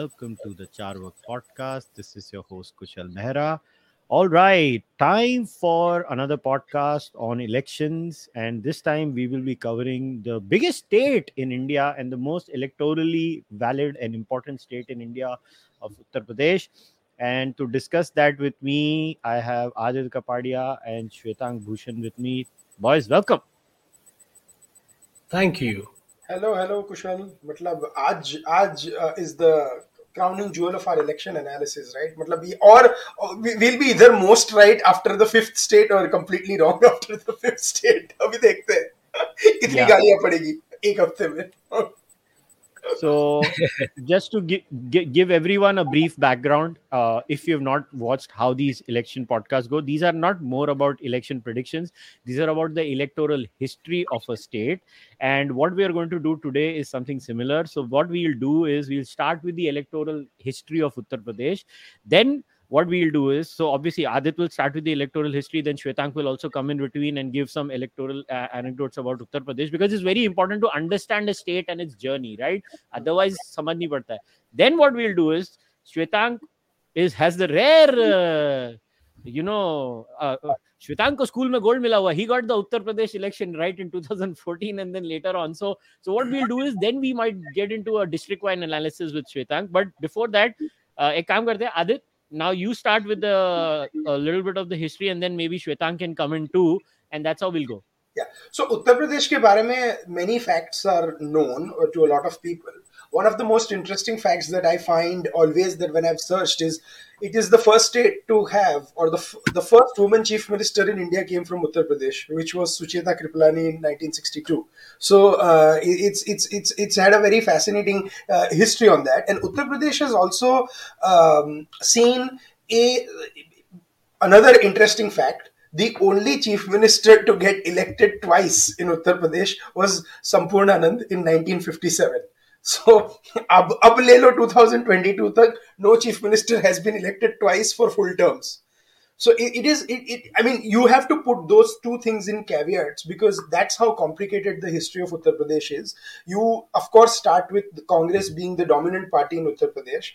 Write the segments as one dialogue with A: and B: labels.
A: welcome to the Charvak podcast. This is your host Kushal Mehra. All right, time for another podcast on elections, and this time we will be covering the biggest state in India and the most electorally valid and important state in India of Uttar Pradesh. And to discuss that with me, I have Aadit Kapadia and Shwetank Bhushan with me. Boys, welcome.
B: Thank you.
C: Hello, hello, Kushal. मतलब आज आज is the crowning jewel of our election analysis right मतलब ये और we'll be either most right after the fifth state or completely wrong after the fifth state अभी देखते हैं कितनी
A: Yeah.
C: गालियां पड़ेगी एक हफ्ते में
A: so, just to give, give everyone a brief background, uh, if you have not watched how these election podcasts go, these are not more about election predictions. These are about the electoral history of a state. And what we are going to do today is something similar. So, what we'll do is we'll start with the electoral history of Uttar Pradesh. Then what we'll do is so obviously Adit will start with the electoral history, then Shwetank will also come in between and give some electoral uh, anecdotes about Uttar Pradesh because it's very important to understand a state and its journey, right? Otherwise, समझ नहीं पड़ता है. Then what we'll do is Shwetank is has the rare, uh, you know, uh, uh, Shwetank को school में gold मिला हुआ. He got the Uttar Pradesh election right in 2014 and then later on. So, so what we'll do is then we might get into a district-wide analysis with Shwetank. But before that, uh, एक काम करते हैं Adit now you start with the, a little bit of the history and then maybe Shwetank can come in too and that's how we'll go.
C: Yeah. So Uttar Pradesh ke mein many facts are known uh, to a lot of people. One of the most interesting facts that I find always that when I've searched is it is the first state to have or the the first woman chief minister in India came from Uttar Pradesh, which was Sucheta Kripalani in 1962. So uh, it's it's it's it's had a very fascinating uh, history on that, and Uttar Pradesh has also um, seen a another interesting fact the only chief minister to get elected twice in Uttar Pradesh was Sampurna Anand in 1957. So, ab ab lelo 2022 तक no chief minister has been elected twice for full terms. so it, it is it, it i mean you have to put those two things in caveats because that's how complicated the history of uttar pradesh is you of course start with congress being the dominant party in uttar pradesh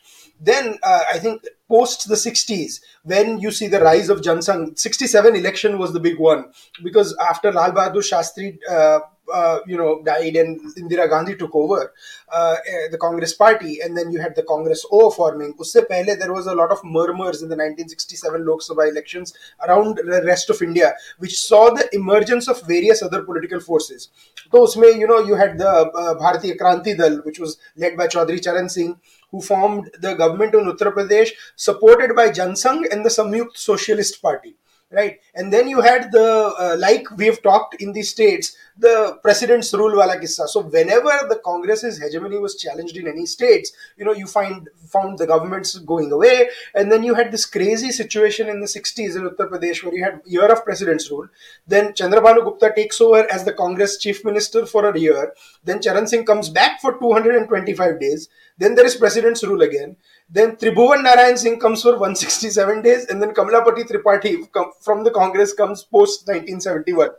C: then uh, i think post the 60s when you see the rise of jansangh 67 election was the big one because after lal bahadur shastri uh, uh, you know, died and Indira Gandhi took over uh, eh, the Congress party, and then you had the Congress O forming. Usse pehle, there was a lot of murmurs in the 1967 Lok Sabha elections around the rest of India, which saw the emergence of various other political forces. So, usme, you know, you had the uh, Bharatiya Kranti Dal, which was led by Chaudhry Charan Singh, who formed the government in Uttar Pradesh, supported by Jansangh and the Samyukt Socialist Party right? And then you had the uh, like we have talked in the states the president's rule wala kissa. So whenever the congress's hegemony was challenged in any states you know you find found the governments going away. And then you had this crazy situation in the 60s in uttar pradesh where you had year of president's rule. Then chandrabhanu gupta takes over as the congress chief minister for a year. Then charan singh comes back for 225 days. Then there is president's rule again then Tribhuvan Narayan Singh comes for 167 days, and then Kamalapati Tripathi from the Congress comes post 1971.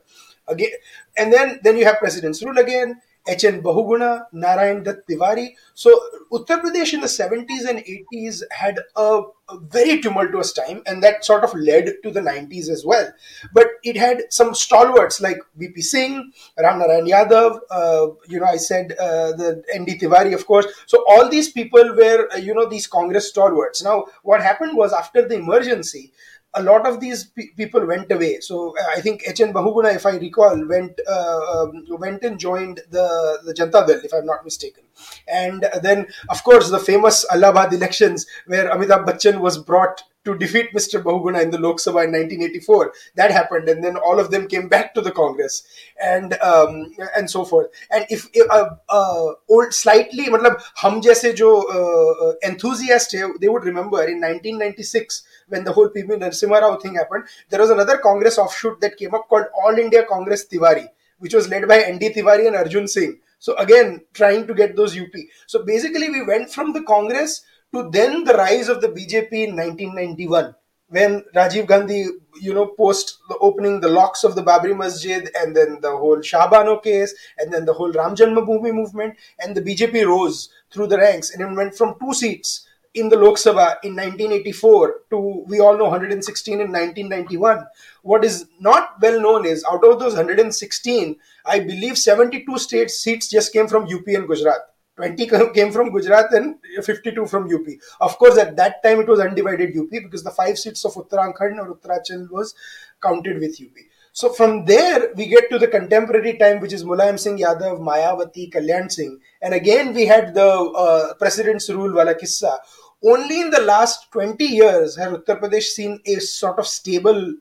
C: Again, and then then you have President's rule again. H.N. Bahuguna, Narayan Dutt Tiwari. So Uttar Pradesh in the 70s and 80s had a, a very tumultuous time, and that sort of led to the 90s as well. But it had some stalwarts like V.P. Singh, Ram Narayan Yadav. Uh, you know, I said uh, the N.D. Tiwari, of course. So all these people were, uh, you know, these Congress stalwarts. Now, what happened was after the emergency, a lot of these pe- people went away. So uh, I think H.N. Bahuguna, if I recall, went uh, um, went and joined the the Janta Dal, if I'm not mistaken. And then, of course, the famous Allahabad elections where Amitabh Bachchan was brought to defeat Mr. Bahuguna in the Lok Sabha in 1984. That happened, and then all of them came back to the Congress, and um, and so forth. And if uh, uh, old slightly, मतलब हम जैसे जो uh, enthusiast है, they would remember in 1996 when the whole PB Narasimha Rao thing happened, there was another Congress offshoot that came up called All India Congress Tiwari, which was led by ND Tiwari and Arjun Singh. So again, trying to get those UP. So basically, we went from the Congress to then the rise of the BJP in 1991. when Rajiv Gandhi, you know, post the opening the locks of the Babri Masjid, and then the whole Shah Bano case, and then the whole Ram Janmabhoomi movement, and the BJP rose through the ranks and it went from two seats in the Lok Sabha in 1984 to we all know 116 in 1991. What is not well known is out of those 116, I believe 72 state seats just came from UP and Gujarat. 20 came from Gujarat and 52 from UP. Of course, at that time it was undivided UP because the five seats of Uttarakhand or Uttaranchal was counted with UP. So from there, we get to the contemporary time, which is Mulayam Singh Yadav, Mayawati, Kalyan Singh. And again, we had the uh, president's rule, wala kissa. Only in the last 20 years has Uttar Pradesh seen a sort of stable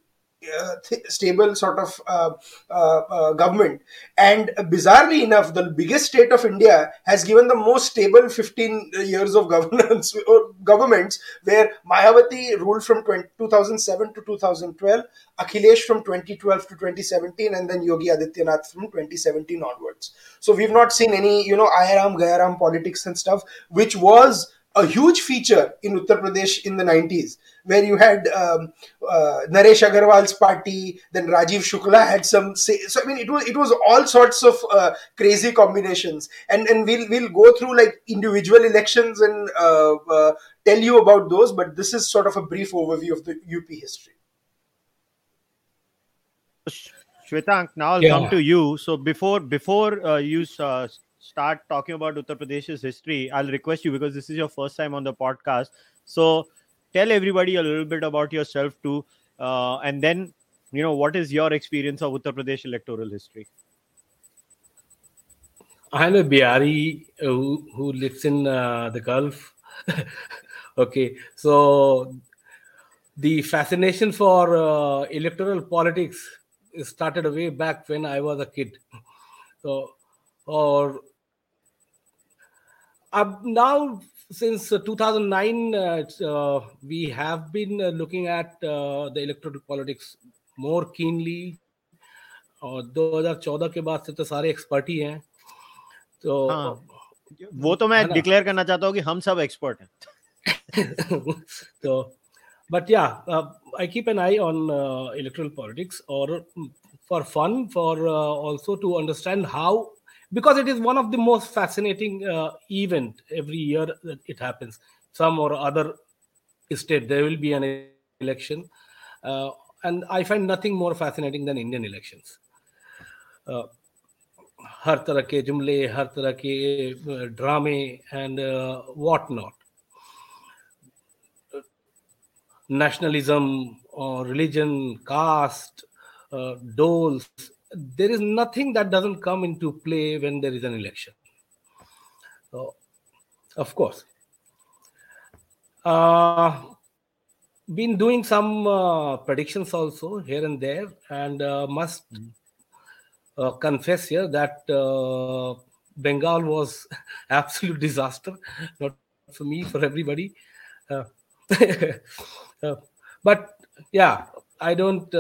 C: th- stable sort of uh, uh, uh, government. And bizarrely enough, the biggest state of India has given the most stable 15 years of governance or governments, where Mayawati ruled from 20, 2007 to 2012, Akhilesh from 2012 to 2017, and then Yogi Adityanath from 2017 onwards. So we've not seen any, you know, Ayaram Gayaram politics and stuff, which was a huge feature in Uttar Pradesh in the 90s, where you had um, uh, Naresh Agarwal's party, then Rajiv Shukla had some. Say, so I mean, it was it was all sorts of uh, crazy combinations, and and we'll we'll go through like individual elections and uh, uh tell you about those. But this is sort of a brief overview of the UP history.
A: Shwetank, now I'll yeah. come to you. So before before uh, you uh, start talking about Uttar Pradesh's history, I'll request you because this is your first time on the podcast. So tell everybody a little bit about yourself too, uh, and then you know what is your experience of Uttar Pradesh electoral history.
B: I'm a Bihari who, who lives in uh, the Gulf. okay, so the fascination for uh, electoral politics started way back when I was a kid. So, or uh, now since uh, 2009 uh, uh, we have been uh, looking at uh, the electoral politics more keenly और 2014 के बाद से तो सारे expert ही हैं तो हाँ,
A: वो तो मैं डिक्लेयर करना चाहता हूँ कि हम सब एक्सपर्ट हैं
B: तो but yeah uh, i keep an eye on uh, electoral politics or for fun for uh, also to understand how because it is one of the most fascinating uh, event every year that it happens some or other state there will be an election uh, and i find nothing more fascinating than indian elections uh, हर तरह के जुमले हर तरह के ड्रामे and what not nationalism or religion caste uh, doles there is nothing that doesn't come into play when there is an election. So, of course. Uh, been doing some uh, predictions also here and there, and uh, must uh, confess here that uh, Bengal was absolute disaster, not for me, for everybody. Uh, but yeah, I don't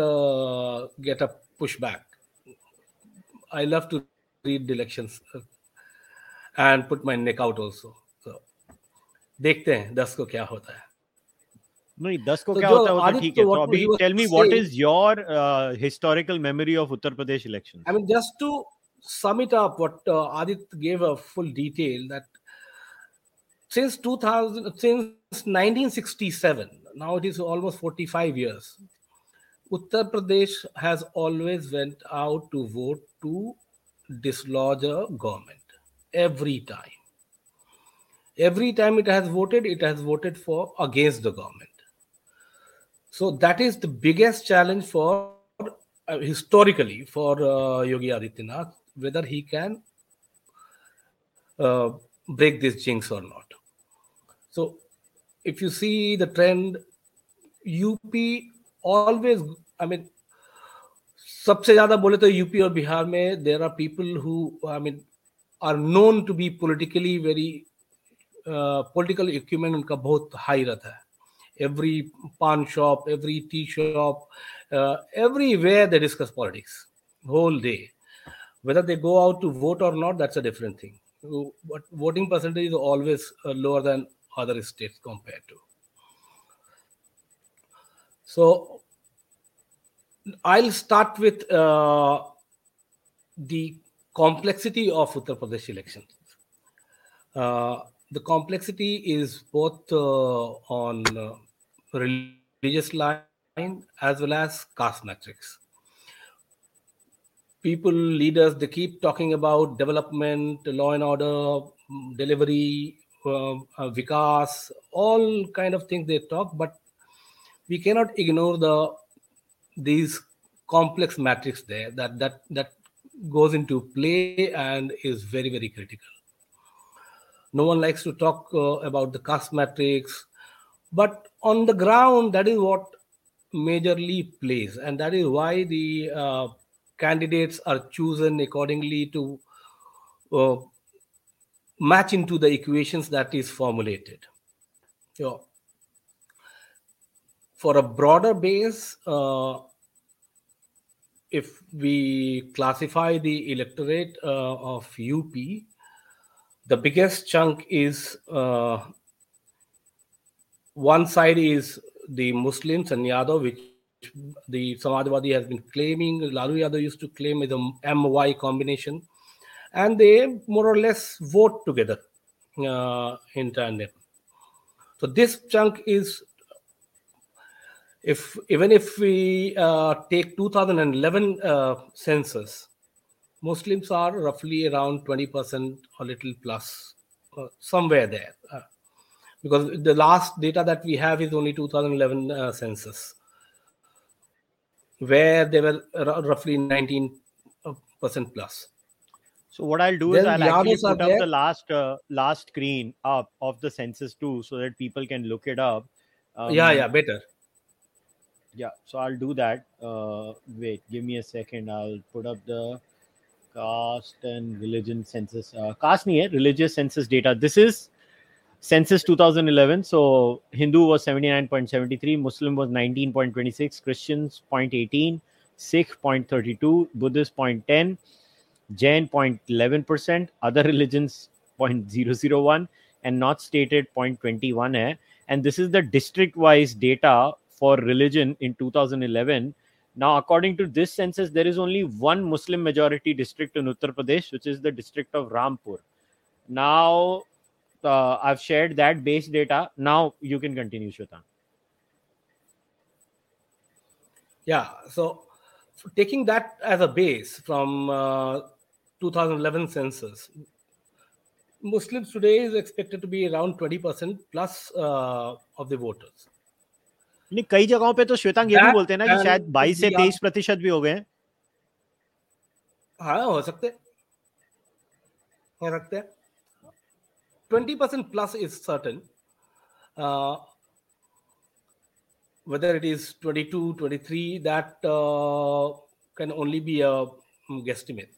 B: get a pushback. I love to read the elections uh, and put my neck out also. So देखते हैं दस को क्या होता है
A: नहीं दस को तो क्या होता है वो तो ठीक है तो अभी tell me what is your historical memory of Uttar Pradesh election
B: I mean just to sum it up what uh, adit gave a full detail that since 2000 since 1967 now it is almost 45 years Uttar Pradesh has always went out to vote to dislodge a government every time. Every time it has voted, it has voted for against the government. So that is the biggest challenge for uh, historically for uh, Yogi Adityanath whether he can uh, break this jinx or not. So if you see the trend, UP always, I mean, सबसे ज़्यादा बोले तो UP और बिहार में there are people who I mean are known to be politically very political equipment उनका बहुत high रहता है every paan shop every tea shop everywhere they discuss politics whole day whether they go out to vote or not that's a different thing but voting percentage is always uh, lower than other states compared to So I'll start with uh, the complexity of Uttar Pradesh elections. Uh, the complexity is both uh, on uh, religious line as well as caste metrics People, leaders, they keep talking about development, law and order, delivery, uh, uh, vikas, all kind of things they talk, but we cannot ignore the these complex matrix there that that that goes into play and is very very critical. No one likes to talk uh, about the caste matrix but on the ground that is what majorly plays. And that is why the uh, candidates are chosen accordingly to uh, match into the equations that is formulated. So for a broader base uh, if we classify the electorate uh, of up the biggest chunk is uh, one side is the Muslims and Yadav, which the Samajwadi has been claiming. Lalu Yadav used to claim is a MY combination, and they more or less vote together uh, in tandem. So this chunk is, if even if we uh, take 2011 uh, census, Muslims are roughly around 20% or little plus, uh, somewhere there. Uh, because the last data that we have is only 2011 uh, census, where they were r- roughly 19% plus.
A: So what I'll do
B: Then
A: is I'll actually put up
B: there.
A: the last uh, last screen up of the census too, so that people can look it up. Um,
B: yeah, yeah, better.
A: Yeah. So I'll do that. Uh, wait, give me a second. I'll put up the caste and religion census. Uh, caste hai, religious census data. This is census 2011. So Hindu was 79.73, Muslim was 19.26, Christians 0.18, Sikh 0.32, Buddhist 0.10, Jain 0.11%, other religions 0.001, and not stated 0.21 hai. And this is the district wise data for religion in 2011. Now, according to this census, there is only one Muslim majority district in Uttar Pradesh, which is the district of Rampur. Now, uh, I've shared that base data. Now you can continue, Shwetan.
B: Yeah, so taking that as a base from uh, 2011 census, Muslims today is expected to be around 20% plus uh, of the voters.
A: नहीं कई जगहों पे तो श्वेतांग ये भी बोलते हैं ना कि शायद 22 से
B: the
A: 23 प्रतिशत भी हो गए हैं
B: हाँ हो सकते हो सकते हैं 20% plus is certain. Uh, whether it is 22, 23, that uh, can only be a mm, guesstimate.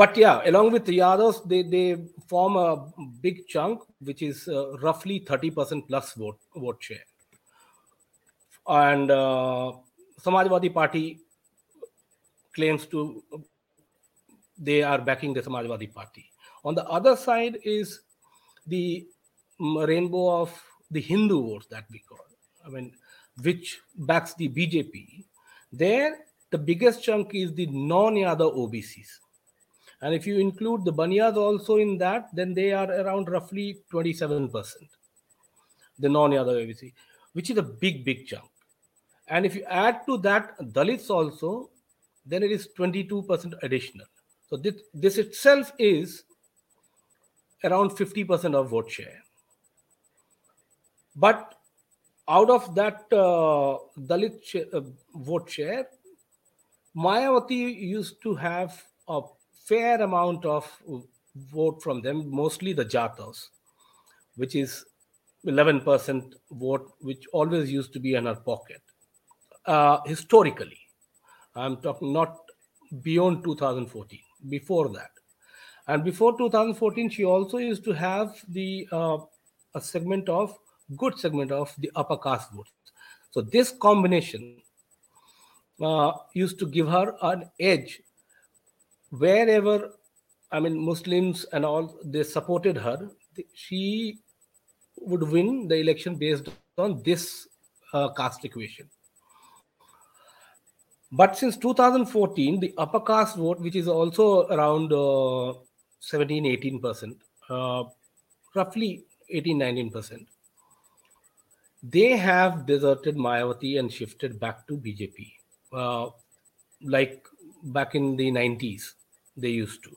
B: But yeah, along with the Yadavs, they, they form a big chunk, which is uh, roughly 30% plus vote, vote share. And uh, Samajwadi Party claims to they are backing the Samajwadi Party. On the other side is the rainbow of the Hindu votes that we call. I mean, which backs the BJP. There, the biggest chunk is the non-Yadav OBCs. And if you include the Banyas also in that, then they are around roughly 27%. The non-Yadav OBC, which is a big, big chunk. And if you add to that Dalits also, then it is 22% additional. So this, this itself is around 50% of vote share. But out of that uh, Dalit sh- uh, vote share, Mayawati used to have a fair amount of vote from them, mostly the Jatavs, which is 11% vote, which always used to be in her pocket. Uh, historically, I'm talking not beyond 2014, before that. And before 2014, she also used to have the uh, a segment of good segment of the upper caste votes. So this combination uh, used to give her an edge wherever I mean Muslims and all they supported her. She would win the election based on this uh, caste equation. But since 2014, the upper caste vote, which is also around uh, 17 18%, uh, roughly 18 19%, they have deserted Mayawati and shifted back to BJP, uh, like back in the 90s, they used to.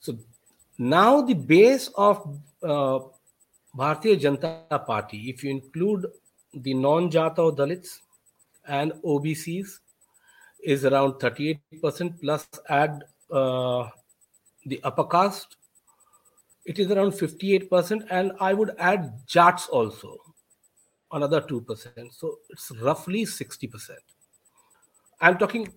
B: So now the base of uh, Bharatiya Janata Party, if you include the non-Jatav or Dalits and OBCs, is around 38% plus add uh, the upper caste, it is around 58%, and I would add Jats also, another 2%. So it's roughly 60%. I'm talking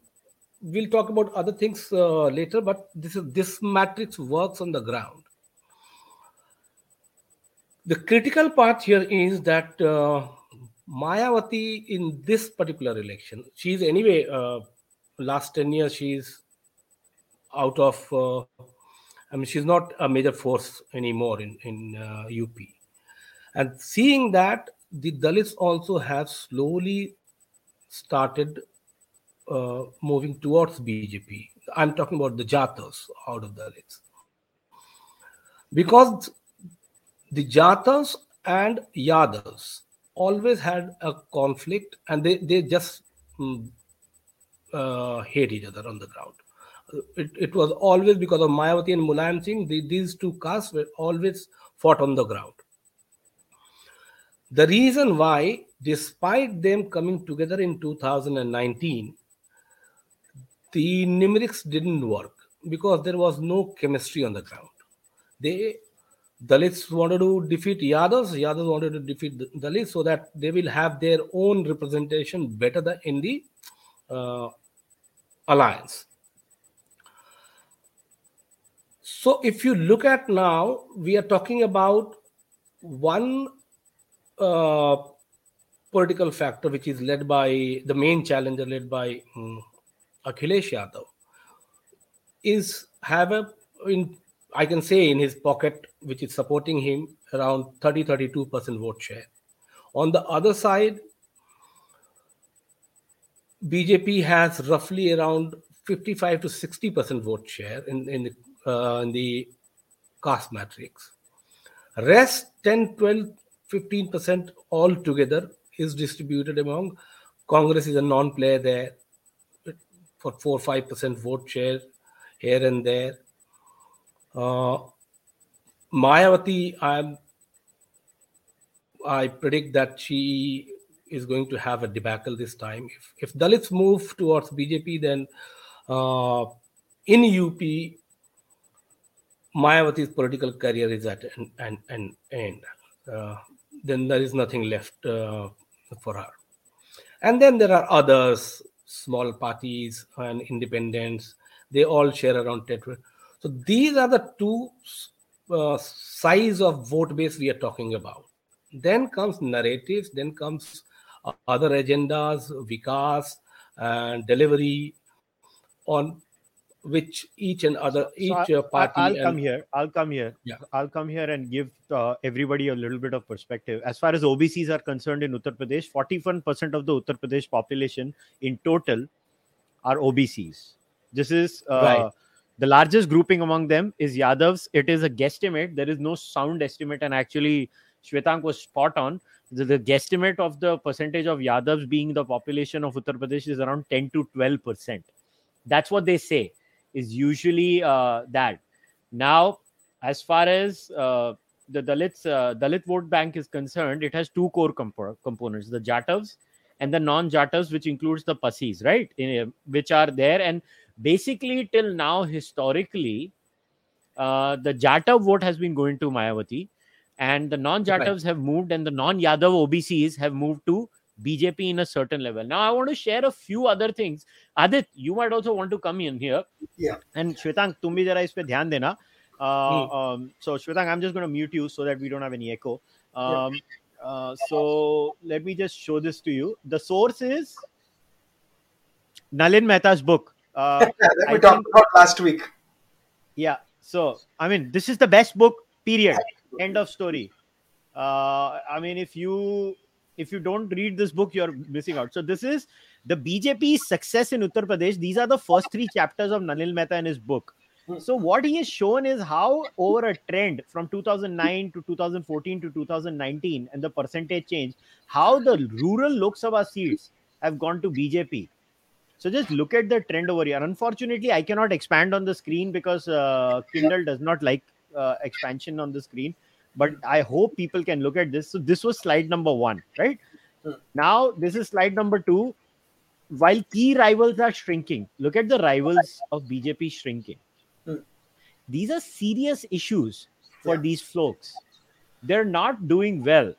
B: we'll talk about other things uh, later but this is this matrix works on the ground. The critical part here is that uh, mayawati in this particular election she's anyway uh, last 10 years she's out of uh, i mean she's not a major force anymore in in up uh, and seeing that the dalits also have slowly started uh, moving towards BJP. I'm talking about the Jatavs out of the Dalits. Because the Jatavs and Yadavs always had a conflict and they, they just mm, uh, hate each other on the ground. It, it was always because of Mayawati and Mulayam Singh, the, these two castes were always fought on the ground. The reason why, despite them coming together in 2019, the numerics didn't work because there was no chemistry on the ground. They Dalits wanted to defeat Yadavs, Yadavs wanted to defeat Dalits so that they will have their own representation better than in the uh, alliance. So if you look at now, we are talking about one uh, political factor which is led by the main challenger led by um, Akhilesh Yadav is have a in I can say in his pocket, which is supporting him around 30 32% vote share. On the other side, BJP has roughly around 55 to 60% vote share in, in, the, uh, in the caste matrix. Rest 10, 12, 15% altogether is distributed among Congress is a non-player there for four five percent vote share here and there. Uh, Mayawati, I'm I predict that she is going to have a debacle this time. If if Dalits move towards BJP, then uh, in UP, Mayawati's political career is at an, an, an end. Uh, then there is nothing left uh, for her. And then there are others small parties and independents they all share around 10 so these are the two uh, size of vote base we are talking about. Then comes narratives then comes other agendas vikas and delivery on which each and other each so uh, party
A: i'll
B: and,
A: come here. I'll come here. Yeah. I'll come here and give uh, everybody a little bit of perspective. As far as obcs are concerned in uttar pradesh 41% of the uttar pradesh population in total are obcs this is uh, right. the largest grouping among them is yadavs. It is a guesstimate. There is no sound estimate and actually shwetank was spot on. The, the guesstimate of the percentage of yadavs being the population of uttar pradesh is around 10 to 12 percent. That's what they say is usually uh, that. Now, as far as uh, the Dalits uh, Dalit vote bank is concerned, it has two core comp- components: the Jatavs and the non-Jatavs, which includes the Pasis, right? In, which are there, and basically till now, historically, uh, the Jatav vote has been going to Mayawati, and the non-Jatavs right. have moved, and the non-Yadav OBCs have moved to BJP in a certain level. Now, I want to share a few other things. Adit, you might also want to come in here.
C: Yeah.
A: And Shwetank, tum bhi jara dhyan dena. Uh, hmm. um, so, Shwetank, I'm just going to mute you so that we don't have any echo. Um, yeah. uh, so, let me just show this to you. The source is Nalin Mehta's book. Uh,
C: that we I talked think, about last week.
A: Yeah. So, I mean, this is the best book, period. End of story. Uh, I mean, if you if you don't read this book, you're missing out. So this is the BJP's success in Uttar Pradesh. These are the first three chapters of Nalin Mehta in his book. So what he has shown is how over a trend from 2009 to 2014 to 2019 and the percentage change, how the rural Lok Sabha seats have gone to BJP. So just look at the trend over here. Unfortunately, I cannot expand on the screen because uh, Kindle does not like uh, expansion on the screen. But I hope people can look at this. So this was slide number one, right?
C: Hmm.
A: Now this is slide number two. While key rivals are shrinking, look at the rivals of BJP shrinking.
C: Hmm.
A: These are serious issues for
C: Yeah.
A: these folks. They're not doing well.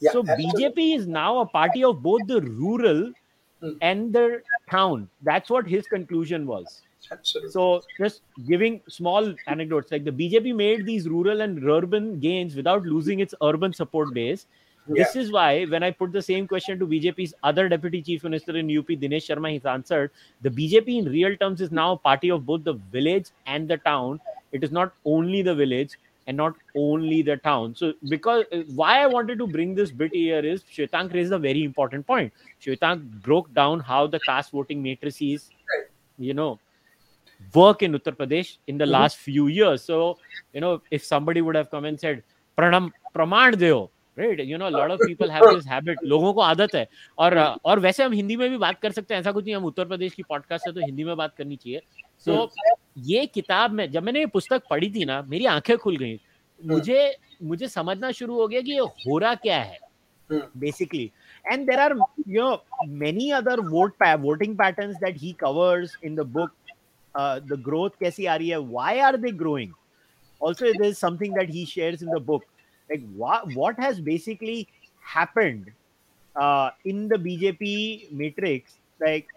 C: Yeah,
A: so
C: absolutely.
A: BJP is now a party of both the rural
C: Hmm.
A: and the town. That's what his conclusion was.
C: Absolutely.
A: So just giving small anecdotes like the BJP made these rural and urban gains without losing its urban support base. This is why when I put the same question to BJP's other deputy chief minister in UP, Dinesh Sharma, he's answered the BJP in real terms is now a party of both the village and the town. It is not only the village and not only the town. So because why I wanted to bring this bit here is Shwetank raised a very important point. Shwetank broke down how the caste voting matrices, you know, work in Uttar Pradesh in the
C: Mhm.
A: last few years. So, you know, if somebody would have come and said, Pranam, praman deo, right? You know, a lot of people have this habit. लोगों को आदत है और और वैसे हम हिंदी में भी बात कर सकते हैं ऐसा कुछ नहीं हम उत्तर प्रदेश की पॉडकास्ट है तो हिंदी में बात करनी चाहिए सो ये किताब में जब मैंने ये पुस्तक पढ़ी थी ना मेरी आँखें खुल गई मुझे मुझे समझना शुरू हो गया कि ये हो रहा क्या है
C: Hmm.
A: basically and there are you know many other vote pa- voting patterns that he covers in the book uh, the growth kaisi aa rahi hai why are they growing also there's something that he shares in the book like what what has basically happened uh, in the bjp matrix like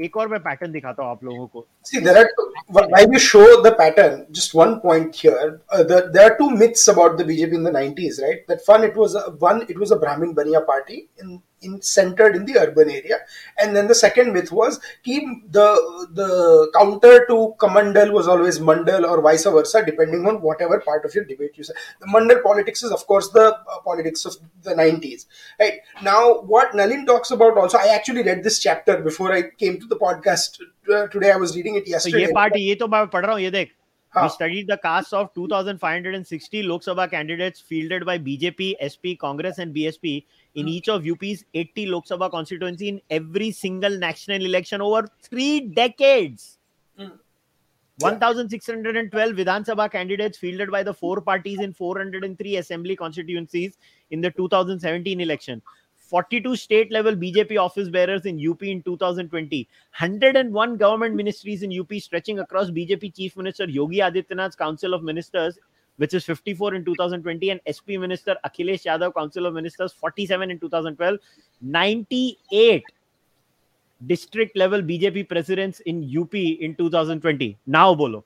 A: एक और मैं pattern दिखाता हूँ आप लोगों को
C: See, there are while you show the pattern, just one point here. Uh, the, there are two myths about the BJP in the 90s, right? That one, it was a, one, it was a Brahmin Baniya party in, in, centered in the urban area. And then the second myth was keep the the counter to Kamandal was always Mandal or vice versa, depending on whatever part of your debate you say. The Mandal politics is, of course, the uh, politics of the 90s. Right now, what Nalin talks about also, I actually read this chapter before I came to the podcast uh, today. I was reading it yesterday.
A: So ये party, ये तो
C: Huh.
A: We studied the caste of 2,560 Lok Sabha candidates fielded by BJP, SP, Congress, and BSP in each of UP's 80 Lok Sabha constituency in every single national election over three decades.
C: Hmm.
A: 1,612 Vidhan Sabha candidates fielded by the four parties in 403 assembly constituencies in the 2017 election. 42 state level BJP office bearers in UP in 2020. 101 government ministries in UP stretching across BJP Chief Minister Yogi Adityanath's Council of Ministers, which is 54 in 2020, and SP Minister Akhilesh Yadav Council of Ministers, 47 in 2012. 98 district level BJP presidents in UP in 2020. Now, Bolo.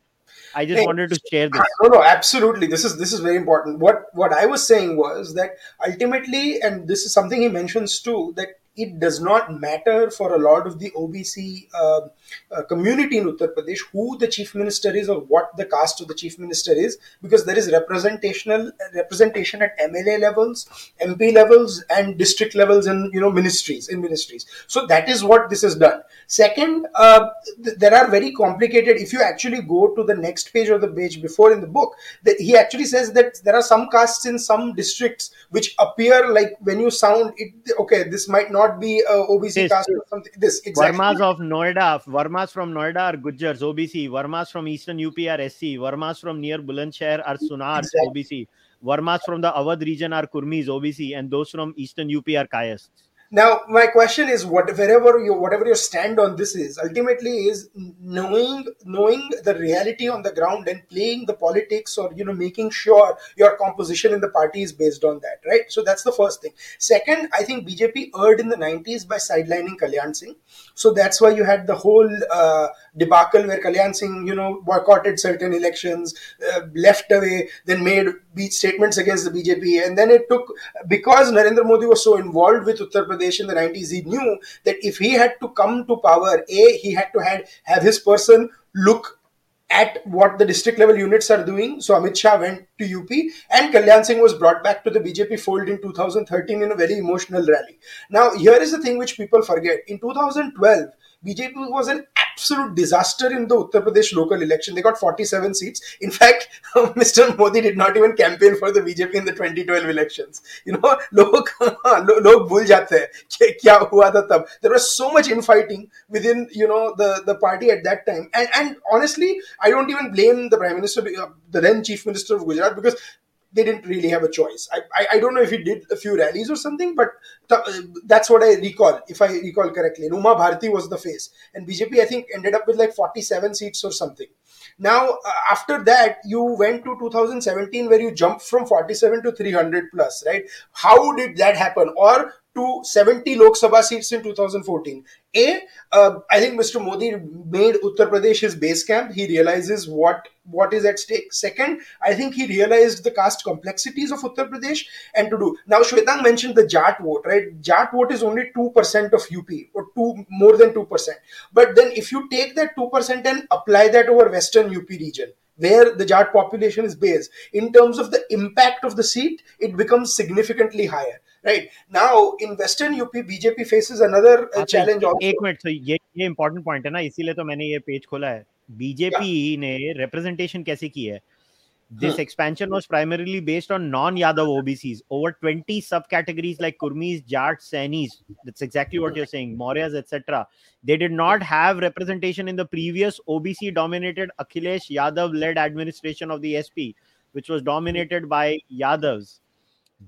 A: I just
C: Hey,
A: wanted to share this.
C: No, no, absolutely. This is this is very important. What what I was saying was that ultimately, and this is something he mentions too, that it does not matter for a lot of the OBC uh, uh, community in Uttar Pradesh who the chief minister is or what the caste of the chief minister is, because there is representational representation at MLA levels, MP levels, and district levels, and you know ministries in ministries. So that is what this has done. Second, uh, th- there are very complicated. If you actually go to the next page or the page before in the book, that he actually says that there are some castes in some districts which appear like when you sound it. Okay, this might not be uh, a OBC
A: This.
C: caste or something. This exactly.
A: Varmas of Noida, Varmas from Noida are Gujjars, OBC. Varmas from Eastern UP are SC. Varmas from near Bulandshahr are Sunars,
C: Exactly.
A: OBC. Varmas from the Awadh region are Kurmis, OBC. And those from Eastern UP are Kayasths.
C: Now, my question is, what wherever you whatever your stand on this is, ultimately is knowing knowing the reality on the ground and playing the politics, or you know, making sure your composition in the party is based on that, right? So that's the first thing. Second, I think BJP erred in the '90s by sidelining Kalyan Singh, so that's why you had the whole uh, debacle where Kalyan Singh, you know, boycotted certain elections, uh, left away, then made statements against the BJP, and then it took because Narendra Modi was so involved with Uttar Pradesh in the 90s, he knew that if he had to come to power, a he had to had, have his person look at what the district level units are doing. So Amit Shah went to UP and Kalyan Singh was brought back to the BJP fold in 2013 in a very emotional rally. Now, here is the thing which people forget. In 2012, BJP was an absolute disaster in the Uttar Pradesh local election. They got 47 seats. In fact, Mr. Modi did not even campaign for the BJP in the 2012 elections. You know, log, log bhul jate kya hua tha tab. There was so much infighting within, you know, the, the party at that time. And, and honestly, I don't even blame the Prime Minister, uh, the then Chief Minister of Gujarat, because they didn't really have a choice. I, I, I, don't know if he did a few rallies or something, but th- that's what I recall, if I recall correctly. Uma Bharti was the face, and BJP I think ended up with like 47 seats or something. Now uh, after that, you went to 2017 where you jumped from 47 to 300 plus, right? How did that happen? Or to 70 Lok Sabha seats in 2014. A, uh, I think Mr. Modi made Uttar Pradesh his base camp. He realizes what what is at stake. Second, I think he realized the caste complexities of Uttar Pradesh and to do. Now, Shwetank mentioned the Jat vote, right? Jat vote is only 2% of UP or two more than 2%. But then if you take that 2% and apply that over Western UP region, where the Jat population is based, in terms of the impact of the seat, it becomes significantly higher right now in western up bjp faces another uh,
A: challenge also minute, so सो ये ये important point है ना इसीलिए तो मैंने ये page खोला है बीजेपी ने representation. कैसे की This hmm. expansion was primarily based on non-Yadav OBCs. Over 20 subcategories like Kurmis, Jats, Sainis. That's exactly what you're saying. Mauryas, etc. They did not have representation in the previous OBC-dominated Akhilesh Yadav-led administration of the SP, which was dominated by Yadavs.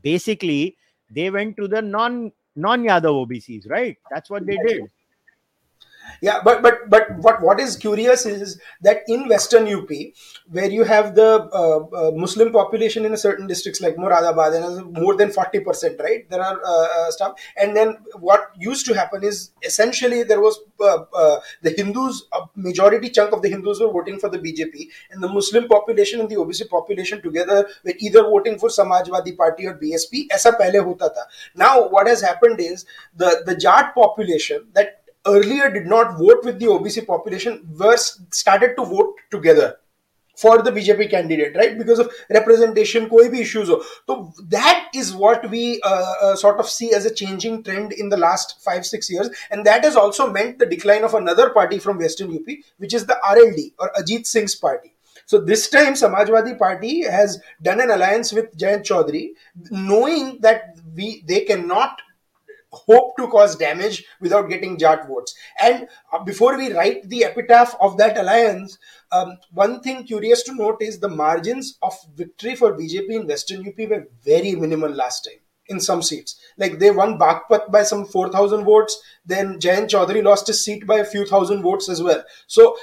A: Basically, they went to the non non Yadav OBCs, right? That's what they did
C: yeah but but but what what is curious is that in western up where you have the uh, uh, muslim population in a certain districts like moradabad and more than 40% right? There are uh, uh, stuff. And then what used to happen is essentially there was uh, uh, the hindus a majority chunk of the hindus were voting for the bjp and the muslim population and the obc population together were either voting for samajwadi party or bsp aisa pehle hota tha now what has happened is the the jat population that earlier did not vote with the OBC population were started to vote together for the BJP candidate, right? Because of representation, koi bhi issues ho. So that is what we uh, uh, sort of see as a changing trend in the last five, six years. And that has also meant the decline of another party from Western UP, which is the RLD or Ajit Singh's party. So this time Samajwadi Party has done an alliance with Jayant Chaudhary, knowing that we they cannot hope to cause damage without getting Jat votes. And uh, before we write the epitaph of that alliance, um, one thing curious to note is the margins of victory for BJP in Western UP were very minimal last time in some seats. Like they won Baghpat by some 4,000 votes, then Jayant Chaudhary lost his seat by a few thousand votes as well. So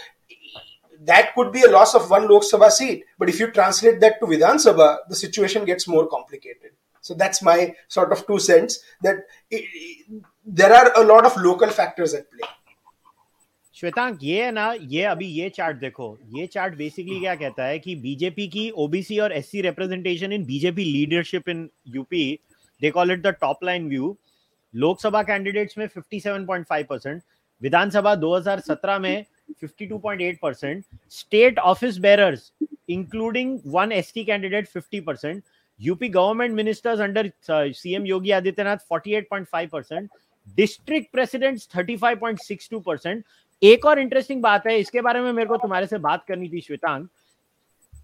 C: that could be a loss of one Lok Sabha seat. But if you translate that to Vidhan Sabha, the situation gets more complicated. So that's my sort of two cents that it, it, there are a lot of local factors at play.
A: Shwetank ये है ना ये अभी ये chart देखो ये chart basically क्या कहता है कि बीजेपी की ओबीसी और SC representation in BJP leadership in UP they call it the top line view Lok Sabha candidates में 57.5 परसेंट विधानसभा 2017 में 52.8 percent state office bearers including one ST candidate 50 percent Government ministers under uh, CM Yogi Adityanath 48.5 district presidents 35.62 percent एक और interesting बात है इसके बारे में मेरे को तुम्हारे से बात करनी थी श्वेतांग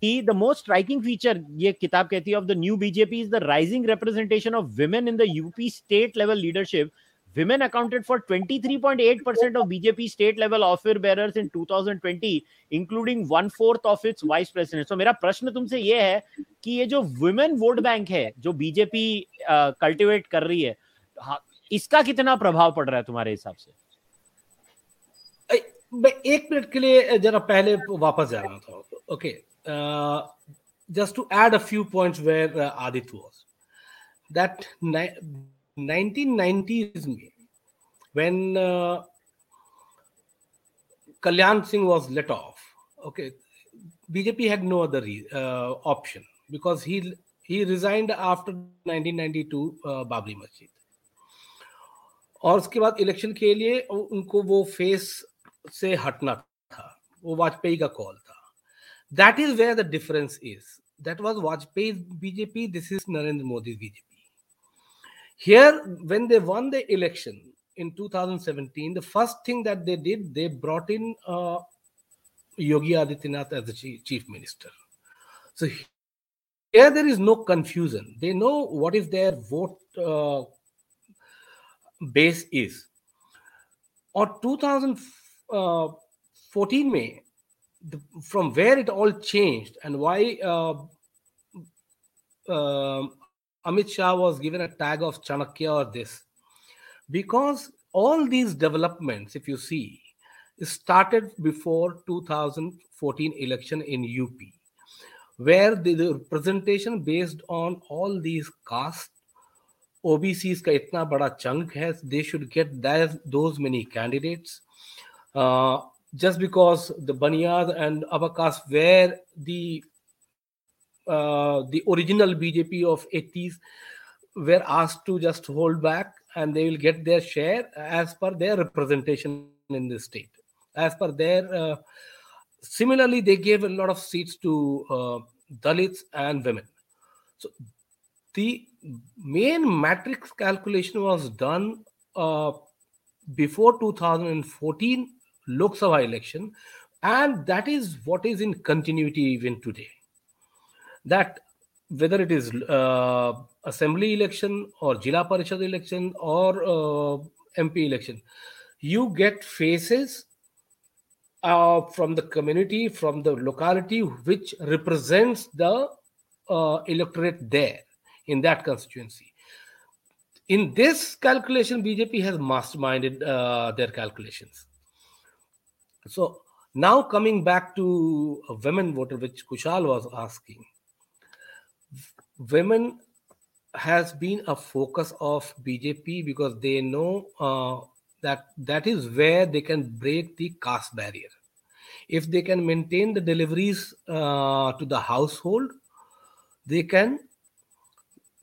A: कि द मोस्ट स्ट्राइकिंग फीचर ये किताब कहती है of the new BJP is the rising representation of women in the UP state level leadership women accounted for 23.8% of BJP state level offer bearers in 2020, including one fourth of its vice presidents. So मेरा प्रश्न तुमसे ये है कि ये जो women vote bank है जो बीजेपी कल्टिवेट कर रही है इसका कितना प्रभाव पड़ रहा है तुम्हारे हिसाब से?
B: मैं एक मिनट के लिए जरा पहले वापस जाना था। Okay just to add a few points where Aditya was that 1990s में when uh, Kalyan Singh was let off, okay, BJP had no other uh, option because he he resigned after 1992 uh, Babri मस्जिद और उसके बाद election के लिए उनको वो face से हटना था वो वाजपेयी का कॉल था That is where the difference is. That was Vajpayee's BJP. This is Narendra Modi's BJP. Here, when they won the election in 2017, the first thing that they did, they brought in uh, Yogi Adityanath as the chief minister. So here there is no confusion. They know what is their vote uh, base is. Or 2014 May, the, from where it all changed and why uh, uh, Amit Shah was given a tag of Chanakya or this. Because all these developments, if you see, started before 2014 election in UP, where the, the representation based on all these castes, OBCs ka itna bada chunk has, they should get that, those many candidates. Uh, just because the Baniyad and Abakas were the uh, the original BJP of 80s were asked to just hold back and they will get their share as per their representation in the state. As per their, uh, similarly, they gave a lot of seats to uh, Dalits and women. So the main matrix calculation was done uh, before 2014 Lok Sabha election, and that is what is in continuity even today that whether it is uh, assembly election or Jila Parishad election or uh, MP election, you get faces uh, from the community, from the locality, which represents the uh, electorate there in that constituency. In this calculation, BJP has masterminded uh, their calculations. So now coming back to a women voter, which Kushal was asking, women has been a focus of BJP because they know uh, that that is where they can break the caste barrier. If they can maintain the deliveries uh, to the household, they can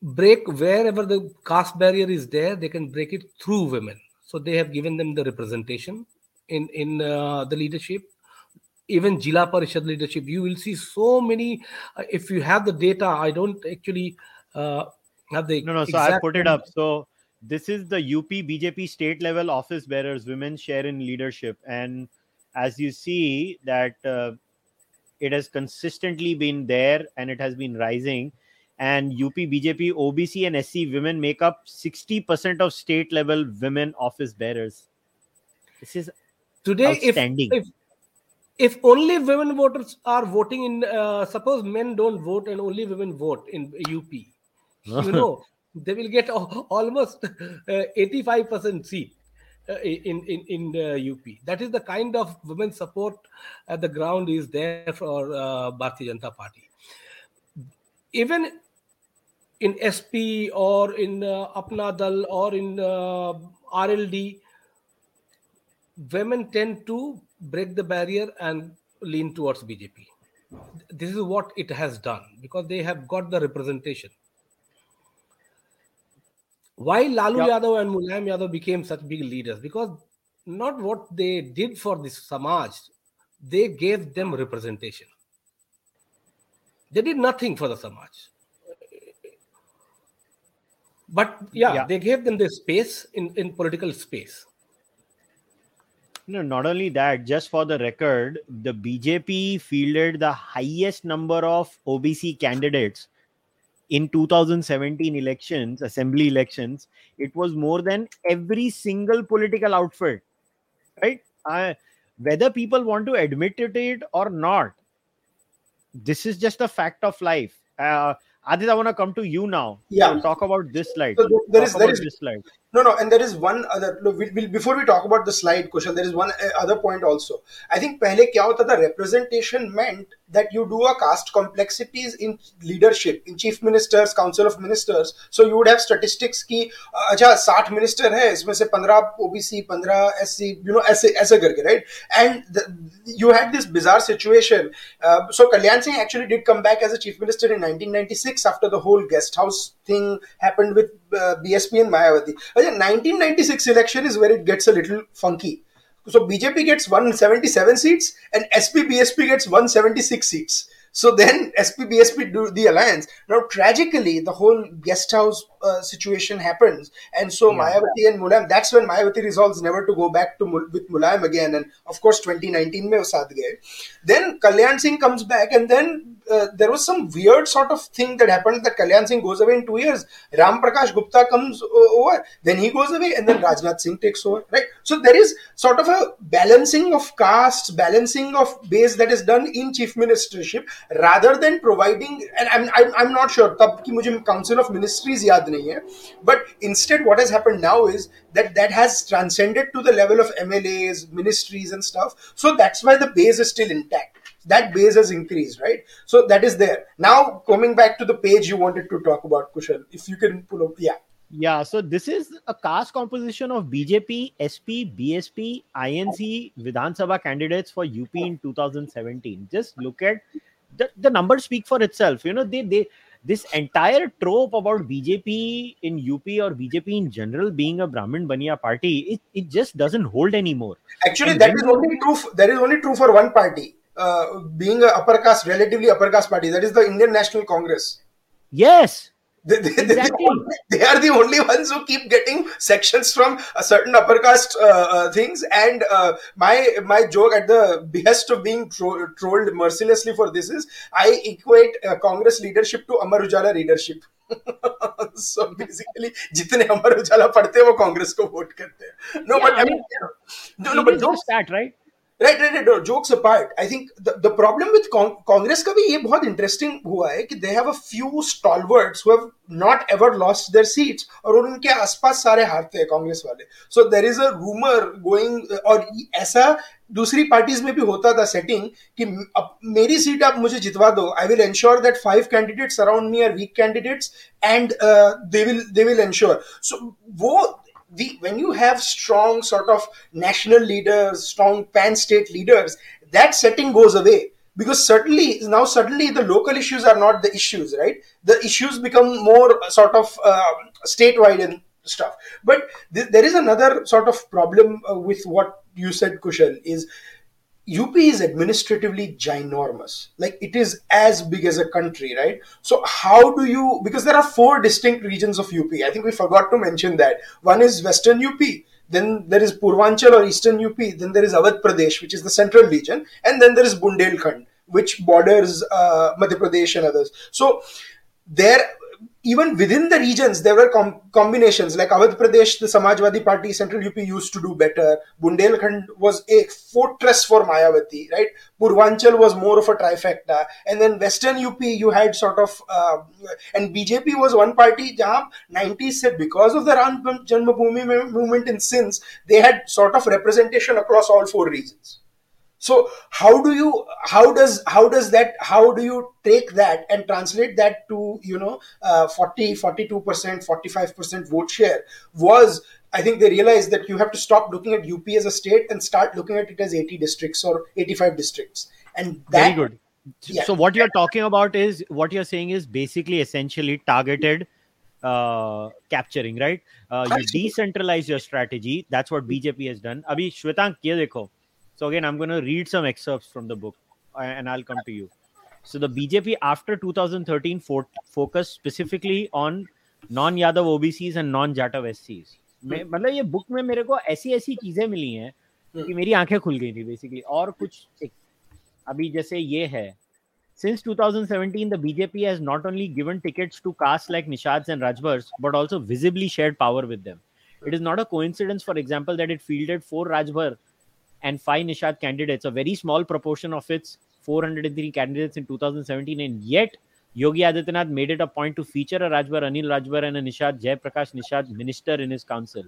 B: break wherever the caste barrier is there. They can break it through women. So they have given them the representation in in uh, the leadership even Jila Parishad leadership, you will see so many. Uh, if you have the data, I don't actually uh, have the.
A: No, no. So I put it up. So this is the UP BJP state level office bearers, women share in leadership, and as you see that uh, it has consistently been there and it has been rising. And UP BJP OBC and SC women make up 60% of state level women office bearers. This is today if, if
B: if only women voters are voting in uh, suppose men don't vote and only women vote in up you know they will get almost uh, 85% seat uh, in in in up that is the kind of women support at the ground is there for uh, bharatiya janata party. Even in sp or in uh, apna dal or in uh, rld women tend to break the barrier and lean towards BJP. This is what it has done because they have got the representation. Why Lalu. Yadav and Mulayam Yadav became such big leaders? Because not what they did for this Samaj, they gave them representation. They did nothing for the Samaj. But yeah, yeah. they gave them the space in, in political space.
A: No, not only that, just for the record, the BJP fielded the highest number of OBC candidates in 2017 elections, assembly elections. It was more than every single political outfit, right? Uh, whether people want to admit it or not, this is just a fact of life. Uh, Adit, I want to come to you now.
C: Yeah.
A: talk about this slide.
C: So there is, there is,
A: this slide.
C: No, no, and there is one other. Look, we, we, before we talk about the slide, Kushal, there is one uh, other point also. I think पहले क्या होता था representation meant that you do a caste complexities in leadership, in chief ministers, council of ministers. So you would have statistics की अच्छा 60 minister है इसमें से 15 OBC, 15 SC, you know ऐसे ऐसे करके right. And the, you had this bizarre situation. Uh, so Kalyan Singh actually did come back as a chief minister in 1996 after the whole guest house thing happened with uh, BSP and Mayawati. 1996 election is where it gets a little funky. so BJP gets 177 seats and SP BSP gets 176 seats. So then SPBSP do the alliance. Now, tragically, the whole guest house uh, situation happens. And so yeah. Mayawati and Mulayam, that's when Mayawati resolves never to go back to with Mulayam again. And of course, 2019 mein saath gaye. Then Kalyan Singh comes back and then uh, there was some weird sort of thing that happened that Kalyan Singh goes away in two years. Ram Prakash Gupta comes uh, over, then he goes away, and then Rajnath Singh takes over, right? So there is sort of a balancing of castes, balancing of base that is done in chief ministership rather than providing, and I'm, I'm, I'm not sure, tab ki mujhe Council of Ministries yaad nahi hai, but instead what has happened now is that that has transcended to the level of MLAs, ministries, and stuff. So that's why the base is still intact that base has increased, right? So that is there. Now, coming back to the page you wanted to talk about, Kushal, if you can pull up, yeah.
A: Yeah, so this is a caste composition of BJP, SP, BSP, INC, Vidhan Sabha candidates for UP in 2017. Just look at the, the numbers speak for itself. You know, they they this entire trope about BJP in UP or BJP in general being a Brahmin Baniya party, it, it just doesn't hold anymore.
C: Actually, and that is only true. That is only true for one party uh, being a upper caste, relatively upper caste party. That is the Indian National Congress.
A: Yes.
C: They, they, exactly. they, are the only ones who keep getting sections from a certain upper caste uh, uh, things. And uh, my my joke at the behest of being tro- trolled mercilessly for this is I equate uh, Congress leadership to Amar Ujala leadership. so basically जितने अमर उजाला पढ़ते हैं वो कांग्रेस को vote करते हैं
A: no yeah, but I mean, no, no but those that right
C: right right right jokes apart I think the problem with Congress का भी ये बहुत इंटरेस्टिंग हुआ है कि they have a few stalwarts who have not ever lost their seats और उनके आसपास सारे हारते हैं कांग्रेस वाले। So there is a rumour going और ऐसा दूसरी पार्टीज़ में भी होता था सेटिंग कि अब मेरी सीट आप मुझे जितवा दो। I will ensure that five candidates around me are weak candidates and they will they will ensure so वो the when you have strong sort of national leaders, strong pan state leaders, that setting goes away because certainly now suddenly the local issues are not the issues, right? The issues become more sort of uh, statewide and stuff. But th- there is another sort of problem uh, with what you said, Kushal, is UP is administratively ginormous. Like it is as big as a country, right? So how do you because there are four distinct regions of UP. I think we forgot to mention that. One is Western UP, then there is Purvanchal or Eastern UP, then there is Awadh Pradesh, which is the central region, and then there is Bundelkhand, which borders uh, Madhya Pradesh and others. So there even within the regions, there were com- combinations like Awadh Pradesh, the Samajwadi Party, Central UP used to do better. Bundelkhand was a fortress for Mayawati, right? Purvanchal was more of a trifecta. And then Western UP, you had sort of, uh, and BJP was one party, jab 90s said because of the Ram Janmabhoomi movement in Sins, they had sort of representation across all four regions so how do you how does how does that how do you take that and translate that to you know uh, 40 42% 45% vote share? Was i think they realized that you have to stop looking at up as a state and start looking at it as 80 districts or 85 districts. And that,
A: very good yeah. so what you're talking about is what you're saying is basically essentially targeted uh, capturing right? Uh, you decentralize your strategy. That's what bjp has done. Abhi shwetank ye dekho so again, I'm going to read some excerpts from the book, and I'll come to you. So the BJP after 2013 focused specifically on non-Yadav OBCs and non-Jatav SCs. Hmm. मतलब ये book में मेरे को ऐसी ऐसी चीजें मिली हैं hmm. कि मेरी आंखें खुल गई थी बेसिकली और कुछ अभी जैसे ये है Since 2017, the BJP has not only given tickets to castes like Nishads and Rajbhars, but also visibly shared power with them. It is not a coincidence, for example, that it fielded four Rajbhar and five Nishad candidates, a very small proportion of its 403 candidates in 2017. And yet, Yogi Adityanath made it a point to feature a Rajbhar, Anil Rajbhar, and a Nishad Jayaprakash Nishad minister in his council.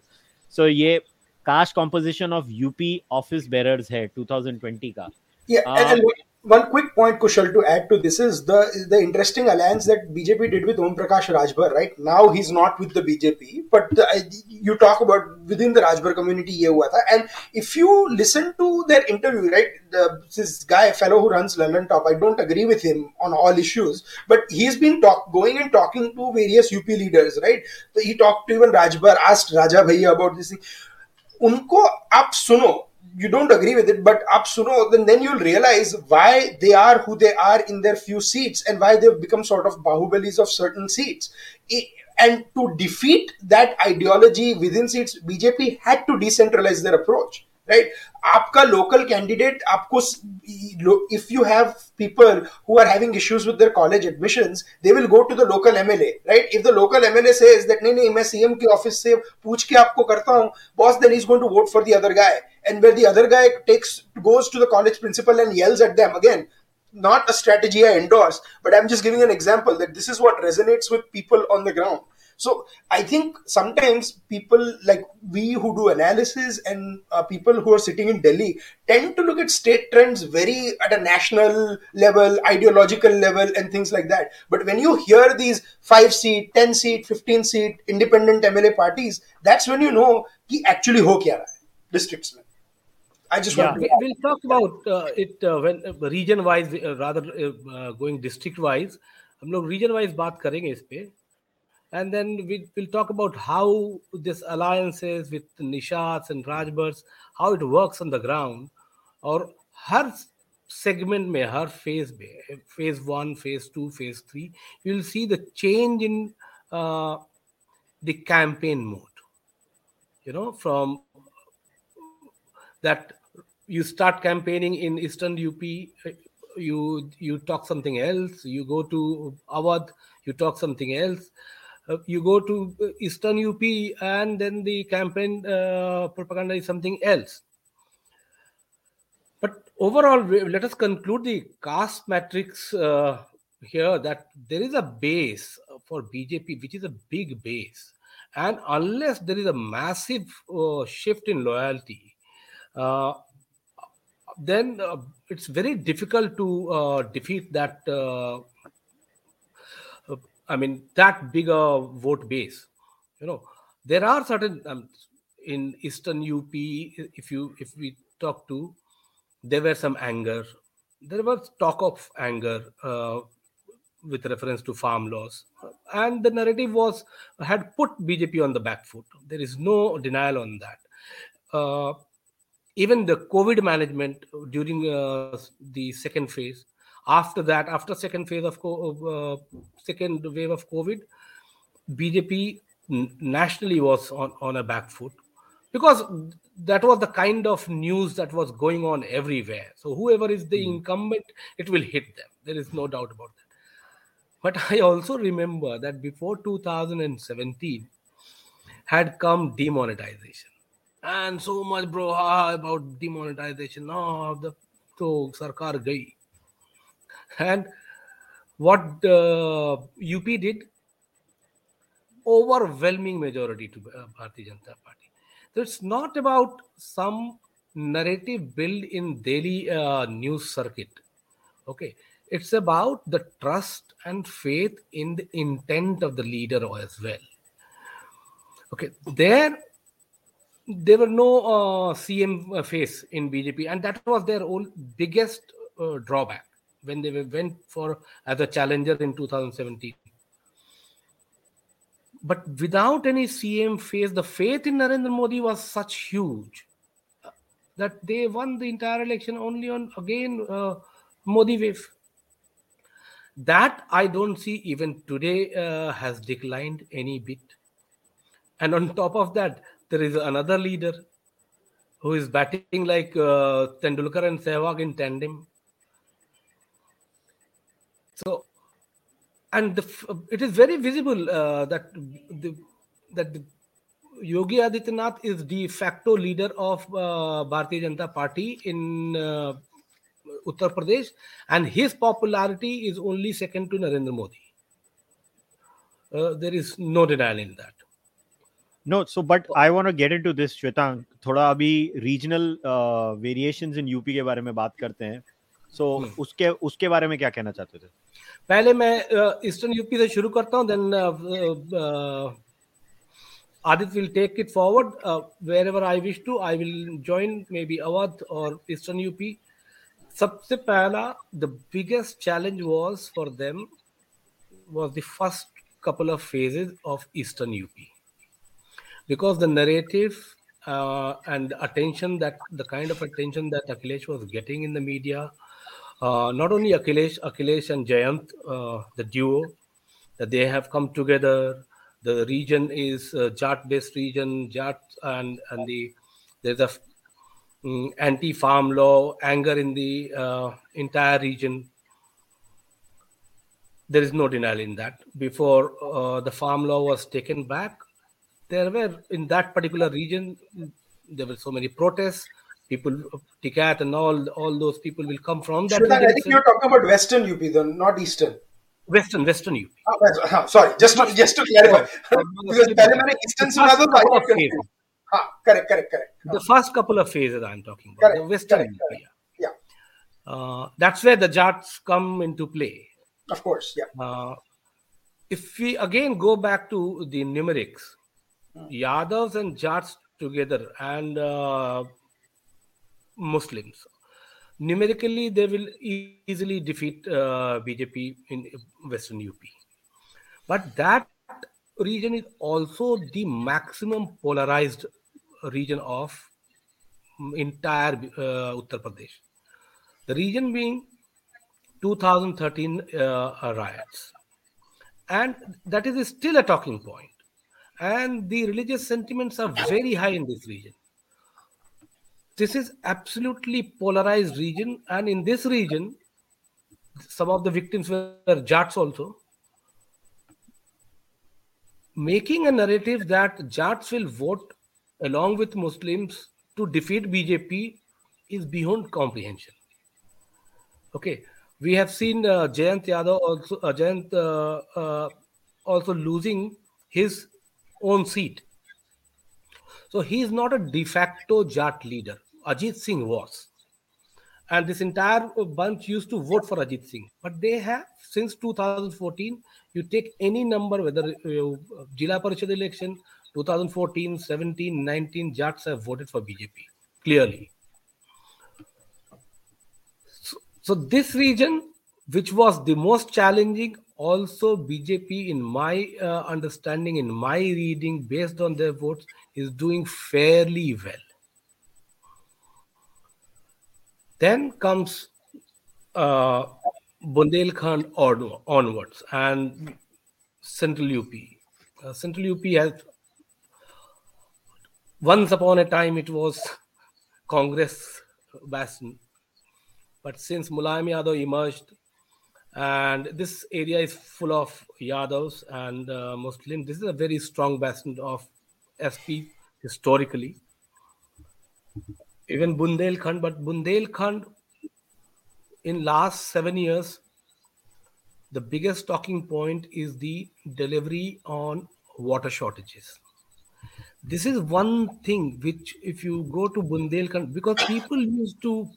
A: So, ye caste composition of UP office bearers here 2020 ka.
C: Yeah, and, and, um, one quick point, Kushal, to add to this is the the interesting alliance that BJP did with Om Prakash Rajbhar. Right now, he's not with the BJP, but the, you talk about within the Rajbhar community, ye and if you listen to their interview, right, the, this guy, fellow who runs Lallantop, I don't agree with him on all issues, but he's been talk, going and talking to various UP leaders, right? So he talked to even Rajbhar, asked Raja Bhaiya about this thing. उनको आप सुनो you don't agree with it, but up suno, then then you'll realize why they are who they are in their few seats and why they've become sort of bahubalis of certain seats. and to defeat that ideology within seats, BJP had to decentralize their approach Right, आपका local candidate आपको if you have people who are having issues with their college admissions, they will go to the local MLA. Right, if the local MLA says that नहीं नहीं मैं CM के office से पूछ के आपको करता हूँ, boss then he's going to vote for the other guy. And where the other guy takes goes to the college principal and yells at them again, not a strategy I endorse, but I'm just giving an example that this is what resonates with people on the ground. So I think sometimes people like we who do analysis and uh, people who are sitting in Delhi tend to look at state trends very at a national level, ideological level, and things like that. But when you hear these five seat, ten seat, fifteen seat independent MLA parties, that's when you know he actually ho kya districts mein. I just yeah. want
B: to. We'll talk about uh, it uh, when uh, region wise, uh, rather uh, going district wise. हम लोग region wise बात करेंगे इस पे and then we will talk about how this alliances with Nishads and Rajbars, how it works on the ground, or her segment may her phase में phase one, phase two, phase three, you will see the change in uh, the campaign mode. You know, from that you start campaigning in Eastern UP, you you talk something else. You go to Awadh, you talk something else uh, you go to uh, Eastern UP and then the campaign uh, propaganda is something else. But overall, let us conclude the caste matrix uh, here that there is a base for BJP, which is a big base. And unless there is a massive uh, shift in loyalty, then it's very difficult to defeat that I mean, that bigger vote base. You know, there are certain um, in Eastern UP. If you if we talk to, there were some anger. There was talk of anger uh, with reference to farm laws, and the narrative was had put BJP on the back foot. There is no denial on that. Uh, even the COVID management during uh, the second phase after that after second phase of uh, second wave of covid bjp nationally was on, on a back foot. Because that was the kind of news that was going on everywhere. So whoever is the mm. incumbent it will hit them. There is no doubt about that. But i also remember that before 2017 had come demonetization. And so much bro about demonetization. No the so sarkar gayi and what uh, UP did, overwhelming majority to uh, Bharatiya Janata Party. So it's not about some narrative built in daily uh, news circuit. Okay, it's about the trust and faith in the intent of the leader as well. Okay, there there were no uh, CM face in BJP, and that was their own biggest uh, drawback when they went for as a challenger in 2017. But without any CM face, the faith in Narendra Modi was such huge that they won the entire election only on again uh, Modi wave. That I don't see even today uh, has declined any bit. And on top of that, there is another leader who is batting like uh, Tendulkar and Sehwag in tandem. So, and the, it is very visible uh, that the, that the Yogi Adityanath is de facto leader of uh, Bharatiya Janata Party in uh, Uttar Pradesh, and his popularity is only second to Narendra Modi. Uh, there is no denial in that.
A: No, so but I want to get into this, Shwetang. थोड़ा अभी regional variations in UP के बारे में बात करते हैं सो so, hmm. उसके उसके बारे में क्या कहना चाहते थे
B: पहले मैं ईस्टर्न यूपी से शुरू करता हूँ then Aditya will take it forward where ever I wish to I will join may be Awadh और ईस्टर्न यूपी सबसे पहला the biggest challenge was for them was the first couple of phases of eastern up because the narrative uh, and attention that the kind of attention that Akhilesh was getting in the media. uh, not only Akhilesh, Akhilesh and Jayant, uh, the duo, that they have come together. The region is uh, Jat-based region, Jat, and and the there's a um, anti-farm law, anger in the uh, entire region. There is no denial in that. Before uh, the farm law was taken back, there were in that particular region there were so many protests people Tikait and all all those people will come from that.
C: Shredan, I think you're talking about Western UP, then, not Eastern.
B: Western, Western UP.
C: Oh, ah, ah, sorry, just to, just to clarify, because Telangana Eastern Sunada, ah, correct, correct, correct.
B: The first couple of phases I'm talking about,
C: correct,
B: the Western
C: correct,
B: UP.
C: Correct.
B: Yeah, uh, that's where the Jats come into play.
C: Of course, yeah.
B: Uh, if we again go back to the numerics, hmm. Yadavs and Jats together and uh, Muslims, numerically they will e- easily defeat uh, BJP in Western UP. But that region is also the maximum polarized region of entire uh, Uttar Pradesh. The region being 2013 uh, riots. And that is still a talking point. And the religious sentiments are very high in this region. This is absolutely polarized region. And in this region, some of the victims were Jats also. Making a narrative that Jats will vote along with Muslims to defeat BJP is beyond comprehension. Okay, we have seen uh, Jayant Yadav also uh, Jayant uh, uh, also losing his own seat. So he is not a de facto Jat leader. Ajit Singh was, and this entire bunch used to vote for Ajit Singh. But they have since 2014. You take any number, whether you, uh, Jila Parishad election, 2014, 17, 19, Jats have voted for BJP clearly. So this region, which was the most challenging, also BJP, in my uh, understanding, in my reading, based on their votes, is doing fairly well. Then comes uh, Bundelkhand on- onwards and Central UP. Uh, Central UP has once upon a time it was Congress bastion but since Mulayam Yadav emerged, and this area is full of Yadavs and uh, Muslims, this is a very strong bastion of SP historically. Even Bundelkhand, but Bundelkhand in last seven years, the biggest talking point is the delivery on water shortages. This is one thing which, if you go to Bundelkhand, because people used to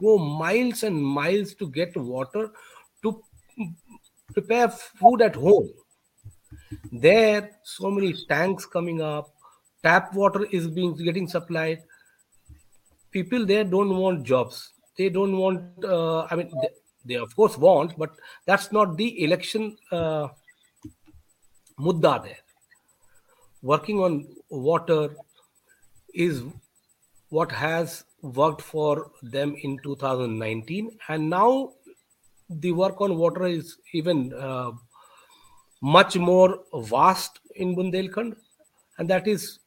B: go miles and miles to get water to prepare food at home. There, so many tanks coming up, tap water is being getting supplied. People there don't want jobs. They don't want. Uh, I mean, they, they of course want, but that's not the election uh, mudda there. Working on water is what has worked for them in 2019 and now the work on water is even uh, much more vast in bundelkhand and that is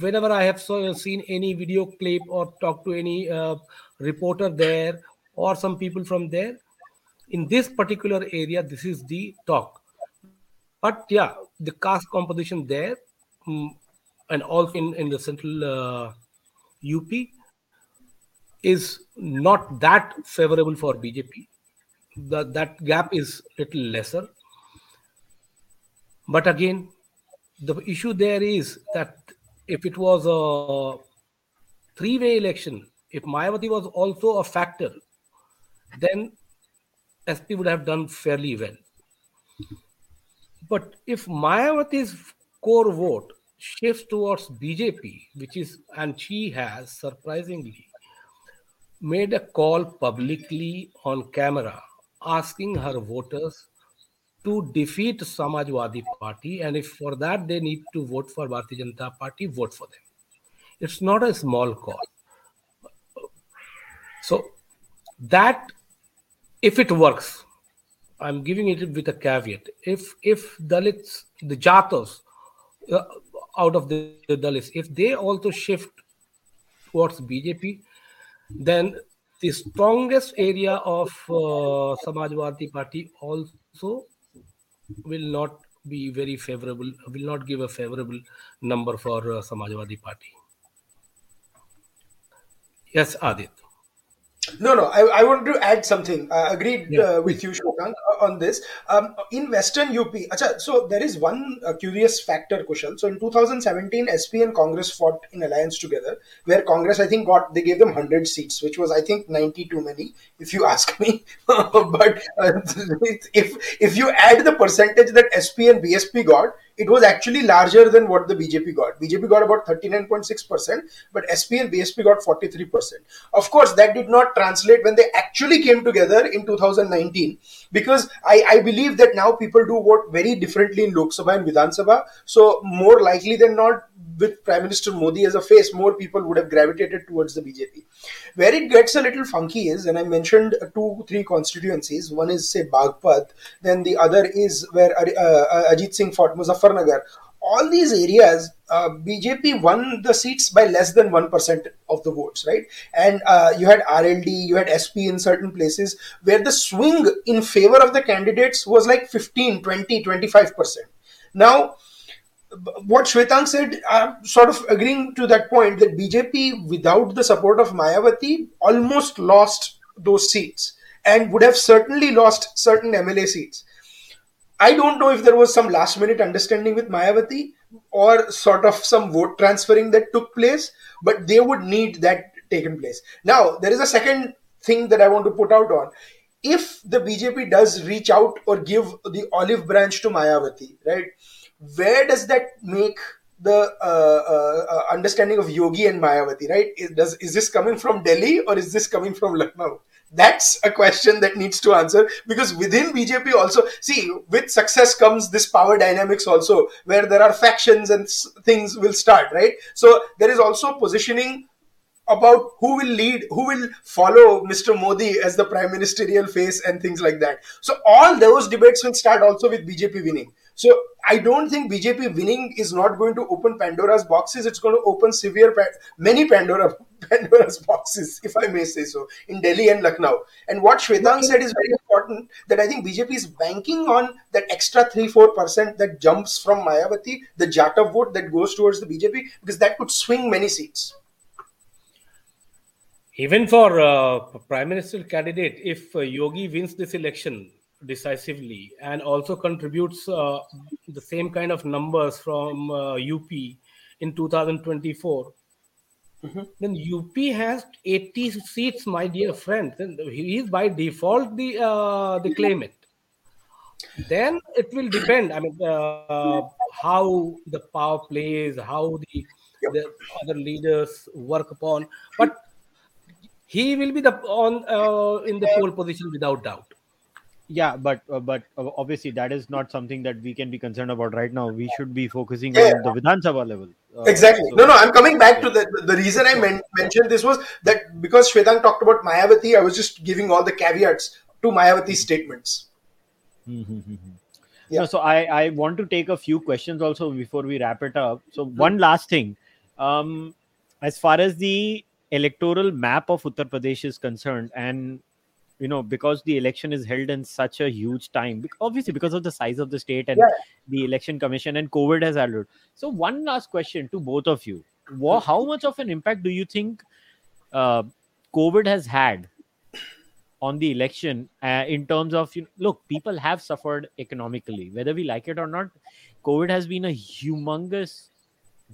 B: whenever i have seen any video clip or talked to any uh, reporter there or some people from there in this particular area this is the talk but yeah the caste composition there mm, and also in, in the central uh, up is not that favorable for BJP. The, that gap is little lesser. But again, the issue there is that if it was a three-way election, if Mayawati was also a factor, then SP would have done fairly well. But if Mayawati's core vote shifts towards BJP, which is, and she has surprisingly made a call publicly on camera asking her voters to defeat Samajwadi Party, and if for that they need to vote for Bharatiya Janata Party, vote for them. It's not a small call. So that if it works, I'm giving it with a caveat. If if Dalits, the Jatavs, uh, out of the, the Dalits, if they also shift towards BJP, then the strongest area of uh, Samajwadi Party also will not be very favorable, will not give a favorable number for uh, Samajwadi Party. Yes, Adit.
C: No, no, I, I want to add something. I agreed yeah. uh, with you, Shwetank, uh, on this. Um, in Western UP, acha, so there is one uh, curious factor, Kushal. So in 2017, SP and Congress fought in alliance together, where Congress, I think, got they gave them 100 seats, which was, I think, 90 too many, if you ask me. but uh, if if you add the percentage that SP and BSP got, it was actually larger than what the BJP got. BJP got about 39.6%, but SP and BSP got 43%. Of course, that did not translate when they actually came together in 2019, because I, I believe that now people do vote very differently in Lok Sabha and Vidhan Sabha. So, more likely than not, with Prime Minister Modi as a face, more people would have gravitated towards the BJP. Where it gets a little funky is, and I mentioned two, three constituencies. One is, say, Baghpat, then the other is where uh, uh, Ajit Singh fought Muzaffarnagar. All these areas, uh, BJP won the seats by less than 1% of the votes, right? And uh, you had RLD, you had SP in certain places where the swing in favor of the candidates was like 15, 20, 25%. Now, what Shwetank said, I'm sort of agreeing to that point that BJP, without the support of Mayawati, almost lost those seats and would have certainly lost certain MLA seats. I don't know if there was some last minute understanding with Mayawati or sort of some vote transferring that took place, but they would need that taken place. Now, there is a second thing that I want to put out on. If the BJP does reach out or give the olive branch to Mayawati, right? where does that make the uh, uh, uh, understanding of Yogi and Mayawati, right? Is, does, is this coming from Delhi or is this coming from Lucknow? That's a question that needs to answer because within BJP also, see, with success comes this power dynamics also, where there are factions and things will start, right? So there is also positioning about who will lead, who will follow Mr. Modi as the prime ministerial face and things like that. So all those debates will start also with BJP winning. So I don't think BJP winning is not going to open Pandora's boxes. It's going to open severe, many Pandora Pandora's boxes, if I may say so, in Delhi and Lucknow. And what Shwetank said is very important. That I think BJP is banking on that extra three four percent that jumps from Mayawati, the Jatav vote that goes towards the BJP, because that could swing many seats.
B: Even for uh, prime minister candidate, if uh, Yogi wins this election, decisively and also contributes uh, the same kind of numbers from uh, UP in 2024, mm-hmm. then UP has 80 seats, my dear friend. Then he is by default the uh, the claimant. Then it will depend. I mean, uh, how the power plays, how the the other leaders work upon, but he will be the on uh, in the pole position without doubt
A: yeah but uh, but uh, obviously that is not something that we can be concerned about right now we should be focusing yeah. on the vidhan sabha level
C: uh, exactly so, no no i'm coming back to the the reason i men- mentioned this was that because shwetank talked about mayawati i was just giving all the caveats to mayawati's statements
A: mm-hmm. yeah. No, so I, I want to take a few questions also before we wrap it up. So mm-hmm. one last thing, um, as far as the electoral map of Uttar Pradesh is concerned, and you know because the election is held in such a huge time obviously because of the size of the state and yeah. the election commission and covid has added so one last question to both of you. How much of an impact do you think uh, covid has had on the election uh, in terms of you know, look people have suffered economically. Whether we like it or not covid has been a humongous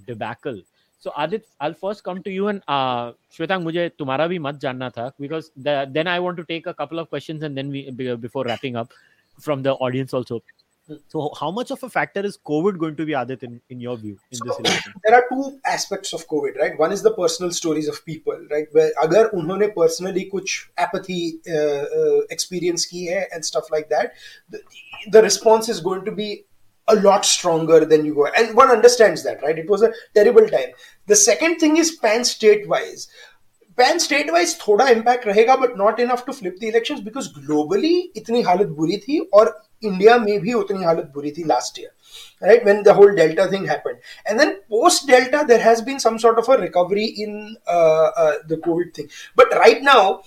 A: debacle so Adit, I'll first come to you and uh, Shwetank, मुझे तुम्हारा भी मत जानना था because the, then I want to take a couple of questions and then we before wrapping up from the audience also. So how much of a factor is COVID going to be, Adit, in, in your view, in so, this election?
C: There are two aspects of COVID, right? One is the personal stories of people, right? Where अगर उन्होंने personally कुछ apathy uh, uh, experience की है and stuff like that, the, the response is going to be a lot stronger than you go. And one understands that, right? It was a terrible time. The second thing is pan state wise. Pan state wise thoda impact rahega, but not enough to flip the elections because globally itni halat buri thi or India में भी उतनी हालत बुरी थी last year, right? When the whole Delta thing happened, and then post Delta, there has been some sort of a recovery in uh, uh, the COVID thing. But right now,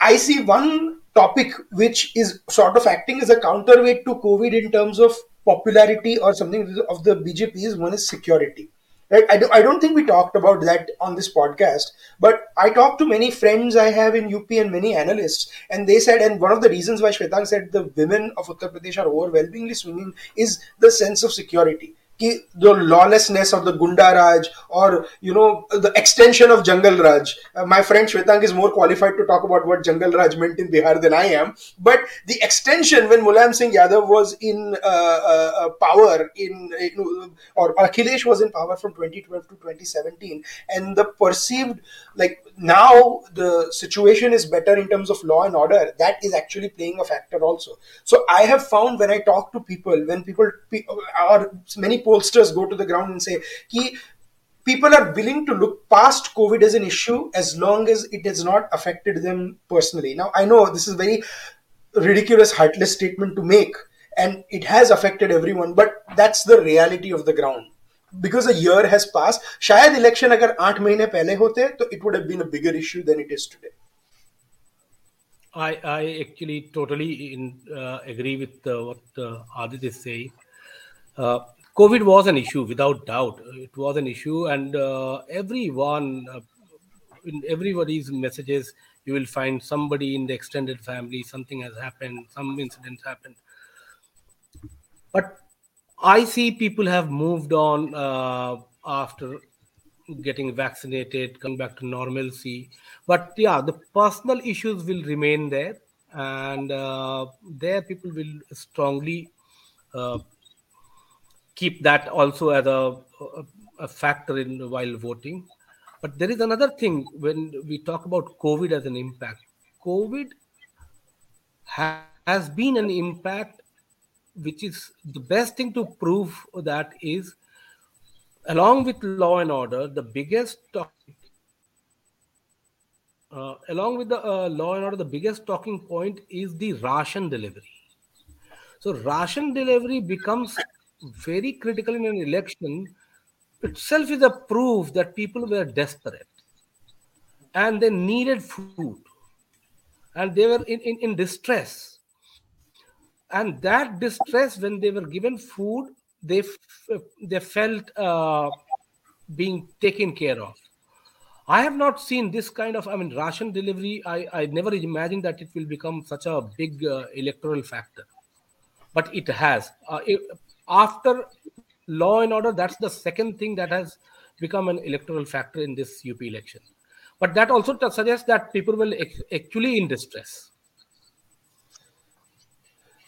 C: I see one topic which is sort of acting as a counterweight to COVID in terms of popularity or something of the BJP's. One is security right I, do, I don't think we talked about that on this podcast but i talked to many friends i have in up and many analysts and they said and one of the reasons why shwetank said the women of uttar pradesh are overwhelmingly swinging is the sense of security the lawlessness of the Gunda Raj or you know the extension of Jungle Raj. Uh, my friend Shwetank is more qualified to talk about what Jungle Raj meant in Bihar than I am. But the extension when Mulayam Singh Yadav was in uh, uh, power in or Akhilesh was in power from 2012 to 2017, and the perceived like now the situation is better in terms of law and order. That is actually playing a factor also. So I have found when I talk to people, when people or many pollsters go to the ground and say, Ki, people are willing to look past COVID as an issue as long as it has not affected them personally. Now, I know this is very ridiculous, heartless statement to make, and it has affected everyone, but that's the reality of the ground Because a year has passed, शायद election अगर आठ महीने पहले होते तो it would have been a bigger issue than it is today.
B: I, I actually totally in, uh, agree with uh, what uh, Adit is saying. Uh, COVID was an issue without doubt. It was an issue, and uh, everyone, uh, in everybody's messages, you will find somebody in the extended family. Something has happened. Some incidents happened. But I see people have moved on uh, after getting vaccinated, coming back to normalcy. But yeah, the personal issues will remain there, and uh, there people will strongly uh, keep that also as a, a factor in while voting. But there is another thing when we talk about COVID as an impact. COVID has been an impact, which is the best thing to prove that is, along with law and order, the biggest uh, along with the uh, law and order, the biggest talking point is the ration delivery. So ration delivery becomes very critical in an election itself is a proof that people were desperate and they needed food and they were in, in, in distress and that distress when they were given food they they felt uh, being taken care of i have not seen this kind of i mean ration delivery i i never imagined that it will become such a big uh, electoral factor but it has uh, it, after law and order, that's the second thing that has become an electoral factor in this UP election. But that also suggests that people will actually in distress.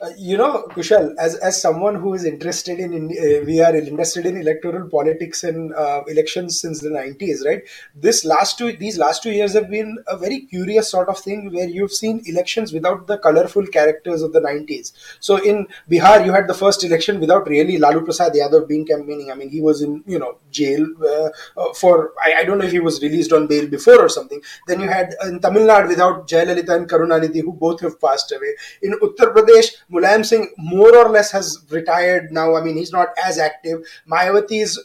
C: Uh, you know, Kushal, as, as someone who is interested in, in uh, we are interested in electoral politics and uh, elections since the 90s, right? This last two, these last two years have been a very curious sort of thing where you've seen elections without the colorful characters of the 90s. So in Bihar, you had the first election without really Lalu Prasad Yadav being campaigning. I mean, he was in, you know, jail uh, uh, for, I, I, don't know if he was released on bail before or something. Then you had in Tamil Nadu without Jayalalitha and Karunanidhi, who both have passed away. In Uttar Pradesh, Mulayam Singh more or less has retired now. I mean, he's not as active. Mayawati is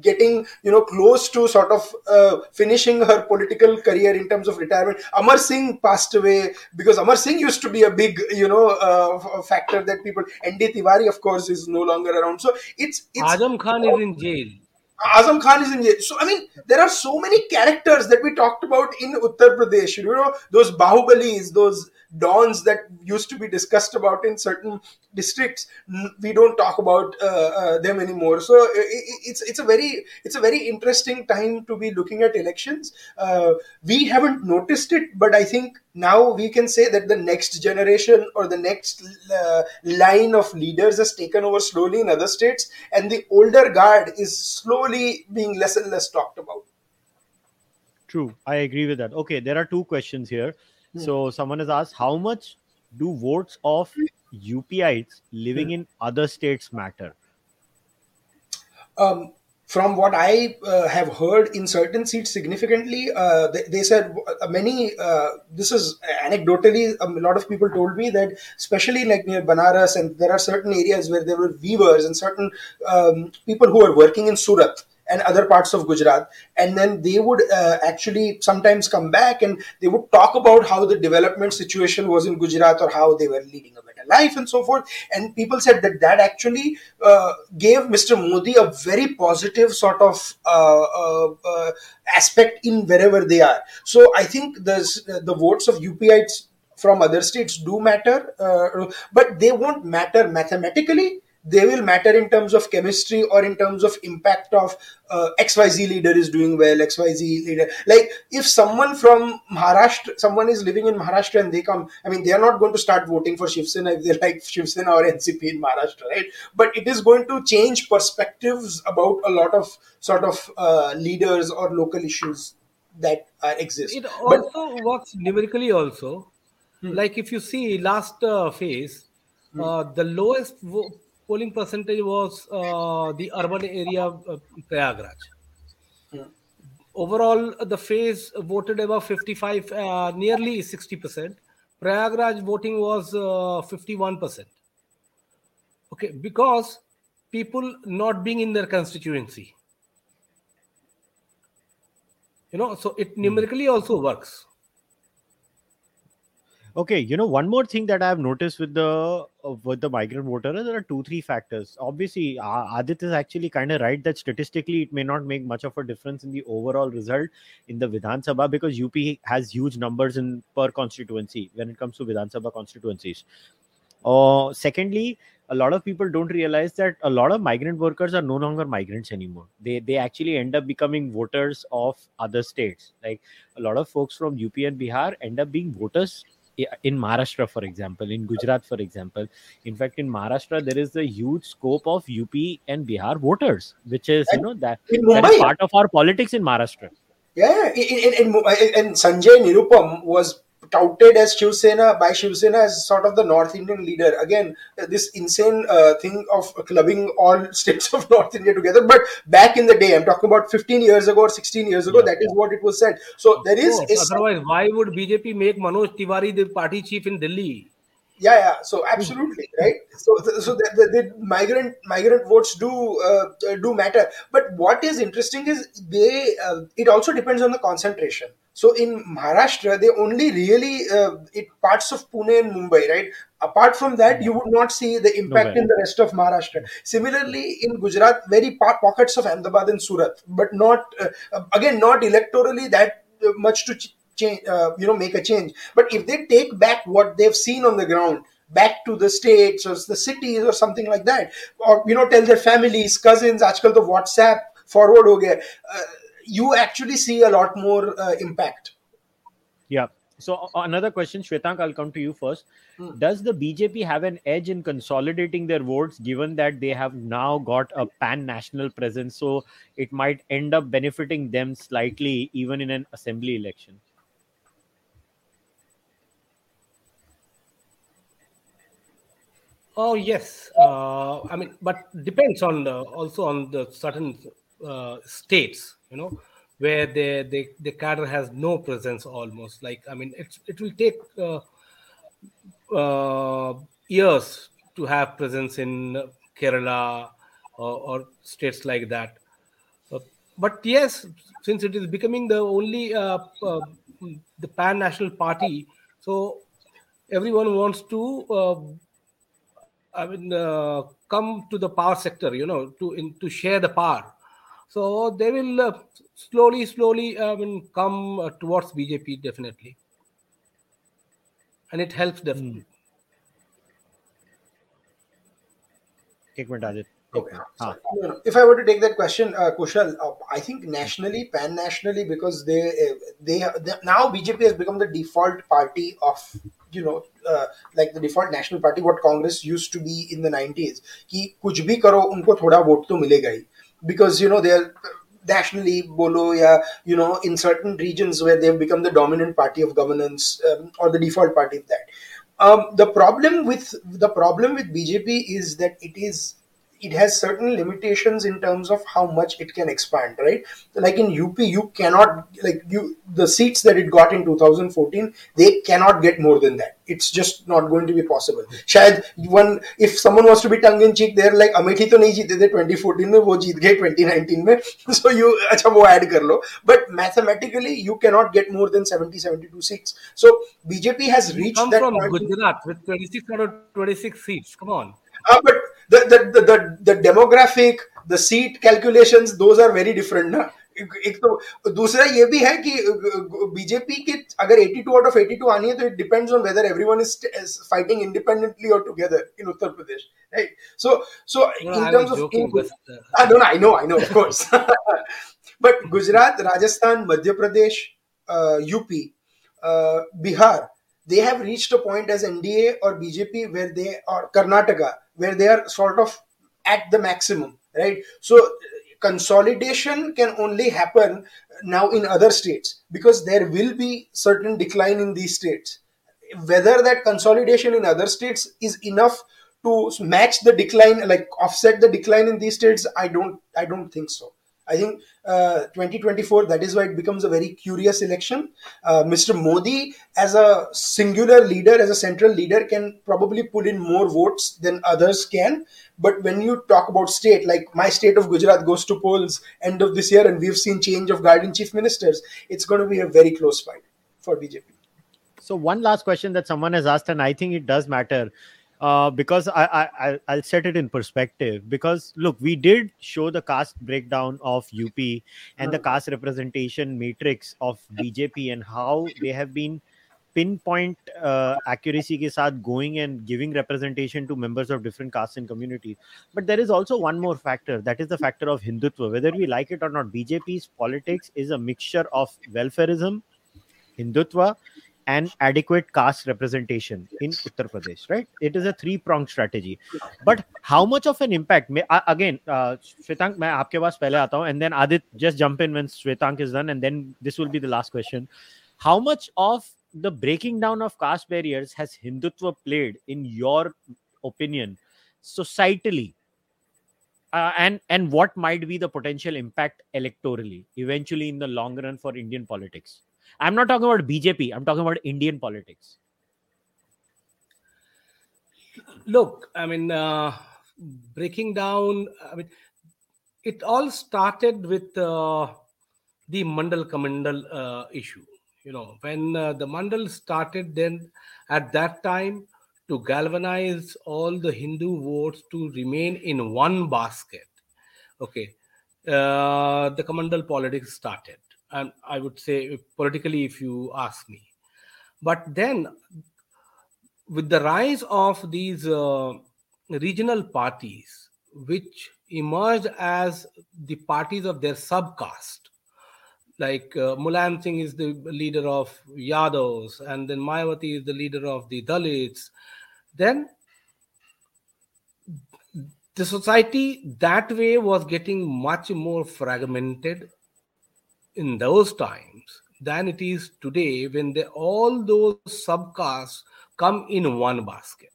C: getting you know close to sort of uh, finishing her political career in terms of retirement amar singh passed away because amar singh used to be a big you know uh, factor that people nd tiwari of course is no longer around so it's, it's
B: azam khan is in jail
C: Azam Khan is in jail. So, I mean, there are so many characters that we talked about in Uttar Pradesh. You know, those Bahubalis, those dawns that used to be discussed about in certain districts we don't talk about uh, uh, them anymore. So it's it's a very it's a very interesting time to be looking at elections. Uh, we haven't noticed it but i think now we can say that the next generation or the next uh, line of leaders has taken over slowly in other states and the older guard is slowly being less and less talked about.
A: True. I agree with that. Okay there are two questions here so someone has asked, how much do votes of UPites living in other states matter?
C: um, from what I uh, have heard in certain seats significantly, uh, they, they, said uh, many, uh, this is anecdotally, a lot of people told me that, especially like near Banaras, and there are certain areas where there were weavers and certain um, people who are working in Surat and other parts of Gujarat. And then they would uh, actually sometimes come back and they would talk about how the development situation was in Gujarat or how they were leading a better life and so forth. And people said that that actually uh, gave Mr. Modi a very positive sort of uh, uh, uh aspect in wherever they are. So I think the, the votes of UPites from other states do matter, uh, but they won't matter mathematically they will matter in terms of chemistry or in terms of impact of uh, xyz leader is doing well xyz leader like if someone from maharashtra someone is living in maharashtra and they come i mean they are not going to start voting for shiv sena if they like shiv sena or ncp in maharashtra right but it is going to change perspectives about a lot of sort of uh, leaders or local issues that uh, exist
B: it also but, works numerically also hmm. like if you see last uh, phase hmm. uh, the lowest vo- polling percentage was uh, the urban area uh, Prayagraj. Yeah. Overall, the phase voted above 55, uh, nearly 60%. Prayagraj voting was 51%. Uh, okay, because people not being in their constituency. You know, so it hmm. numerically also works.
A: Okay, you know one more thing that I have noticed with the uh, with the migrant voter, there are two three factors. Obviously, Aadit is actually kind of right that statistically it may not make much of a difference in the overall result in the Vidhan Sabha because UP has huge numbers in per constituency when it comes to Vidhan Sabha constituencies. Uh, secondly, a lot of people don't realize that a lot of migrant workers are no longer migrants anymore. They they actually end up becoming voters of other states. Like a lot of folks from UP and Bihar end up being voters in Maharashtra, for example, in Gujarat, for example. In fact, in Maharashtra, there is a huge scope of UP and Bihar voters, which is, you know, that, that is part of our politics in Maharashtra.
C: Yeah, in, in, in, in Sanjay Nirupam was touted as Shiv Sena by Shiv Sena as sort of the North Indian leader. Again, this insane uh, thing of clubbing all states of North India together. But back in the day, I'm talking about 15 years ago or 16 years ago, yeah. that is what it was said. So there is.
B: Otherwise, why would BJP make Manoj Tiwari the party chief in Delhi?
C: yeah yeah so absolutely right so so the, the, the migrant migrant votes do uh, do matter but what is interesting is they uh, it also depends on the concentration so in maharashtra they only really uh, it parts of pune and mumbai right apart from that you would not see the impact no in the rest of maharashtra similarly in gujarat very pockets of ahmedabad and surat but not uh, again not electorally that much to ch- change, uh, you know, make a change. But if they take back what they've seen on the ground, back to the states or the cities or something like that, or you know, tell their families, cousins, आजकल the WhatsApp forward हो गया, uh, you actually see a lot more uh, impact.
A: Yeah. So another question, Shwetank, I'll come to you first. Hmm. Does the BJP have an edge in consolidating their votes, given that they have now got a pan-national presence? So it might end up benefiting them slightly, even in an assembly election.
B: Oh yes, uh, I mean, but depends on the, also on the certain uh, states, you know, where the the the cadre has no presence almost. Like I mean, it's it will take uh, uh years to have presence in Kerala or, or states like that. Uh, but yes, since it is becoming the only uh, the pan national party, so everyone wants to I mean, uh, come to the power sector, you know, to in, to share the power. So they will uh, slowly, slowly, I mean, come uh, towards BJP definitely, and it helps definitely.
A: Take minute, Ajit.
C: Okay. If I were to take that question, uh, Kushal, uh, I think nationally, pan nationally, because they, uh, they, they now BJP has become the default party of you know uh, like the default national party what congress used to be in the 90s कि कुछ भी करो उनको थोड़ा vote तो मिलेगा ही because you know they're nationally bolo yeah you know in certain regions where they've become the dominant party of governance um, or the default party of that. Um, the problem with the problem with bjp is that it is it has certain limitations in terms of how much it can expand right? Like in up you cannot like you the seats that it got in 2014 they cannot get more than that. It's just not going to be possible. Shayad one if someone wants to be tongue in cheek they're like amethi to nahi jeete the 2014 mein wo jeet gaye 2019 mein. So you acha wo add kar lo. But mathematically you cannot get more than 70 72 seats. So bjp has reached
B: come
C: that
B: from
C: point.
B: Gujarat with 26 out of 26 seats. Come on.
C: uh, but the, the, the, the, the demographic the seat calculations those are very different ना एक एक तो दूसरा ये भी है कि BJP के अगर 82 आउट ऑफ 82 आनी है तो it depends on whether everyone is fighting independently और together in Uttar Pradesh right so so
B: No,
C: in
B: I
C: terms
B: was
C: of
B: joking, but uh,
C: I don't know. I know. I know. Of course. but Gujarat, Rajasthan, Madhya Pradesh, uh, UP, uh, Bihar, they have reached a point as NDA or BJP where they are sort of at the maximum, right? So consolidation can only happen now in other states because there will be certain decline in these states. Whether that consolidation in other states is enough to match the decline like offset the decline in these states i don't i don't think so i think uh, 2024 that is why it becomes a very curious election. Uh, mr modi as a singular leader as a central leader can probably pull in more votes than others can. But when you talk about state like my state of gujarat goes to polls end of this year and we've seen change of guardian chief ministers it's going to be a very close fight for bjp
A: So one last question that someone has asked, and I think it does matter, uh, because I, I I'll set it in perspective. Because look, we did show the caste breakdown of UP and the caste representation matrix of BJP and how they have been pinpoint uh, accuracy ke saath going and giving representation to members of different castes and communities. But there is also one more factor that is the factor of Hindutva. Whether we like it or not, BJP's politics is a mixture of welfareism, Hindutva, and adequate caste representation in Uttar Pradesh, right? It is a three pronged strategy. But how much of an impact? May, uh, again, uh, Shwetank, मैं आपके पास पहले aata and then Aadit, just jump in when Shwetank is done, and then this will be the last question. How much of the breaking down of caste barriers has Hindutva played, in your opinion, societally? Uh, and and what might be the potential impact electorally eventually in the long run for indian politics i'm not talking about bjp i'm talking about indian politics
B: look, I mean, uh, breaking down, I mean, it all started with uh, the Mandal Kamandal uh, issue. You know, when uh, the Mandal started, then at that time, to galvanize all the Hindu votes to remain in one basket, okay, uh, the Kamandal politics started. And I would say, politically, if you ask me. But then with the rise of these uh, regional parties, which emerged as the parties of their subcaste, like uh, Mulayam Singh is the leader of Yadavs, and then Mayawati is the leader of the Dalits, then the society that way was getting much more fragmented in those times than it is today when they, all those subcastes come in one basket.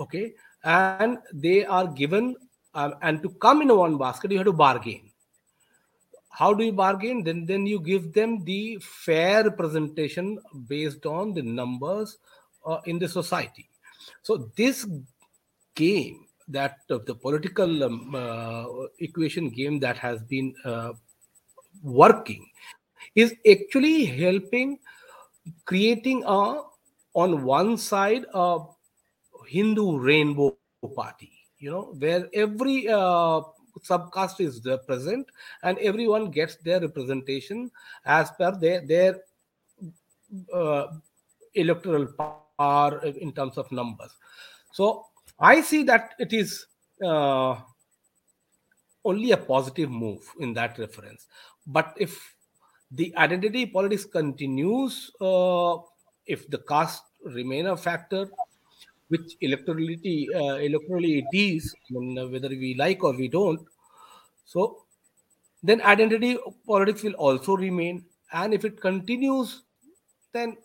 B: Okay? And they are given um, and to come in one basket you have to bargain. How do you bargain? Then then you give them the fair representation based on the numbers uh, in the society. So this game that uh, the political um, uh, equation game that has been uh, working is actually helping creating a on one side a hindu rainbow party you know where every uh, subcaste is present and everyone gets their representation as per their their uh, electoral power in terms of numbers. So i see that it is uh, only a positive move in that reference but if the identity politics continues uh, if the caste remain a factor which electorality uh, electorally it is uh, whether we like or we don't so then identity politics will also remain and if it continues then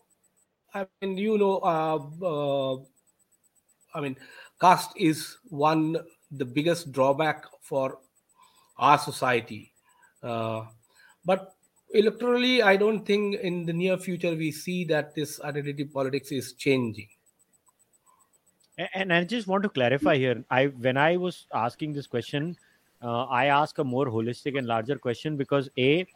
B: i mean you know uh, uh, I mean, caste is one the biggest drawback for our society. Uh, but electorally, I don't think in the near future we see that this identity politics is changing.
A: And I just want to clarify here. I when I was asking this question, uh, I ask a more holistic and larger question because a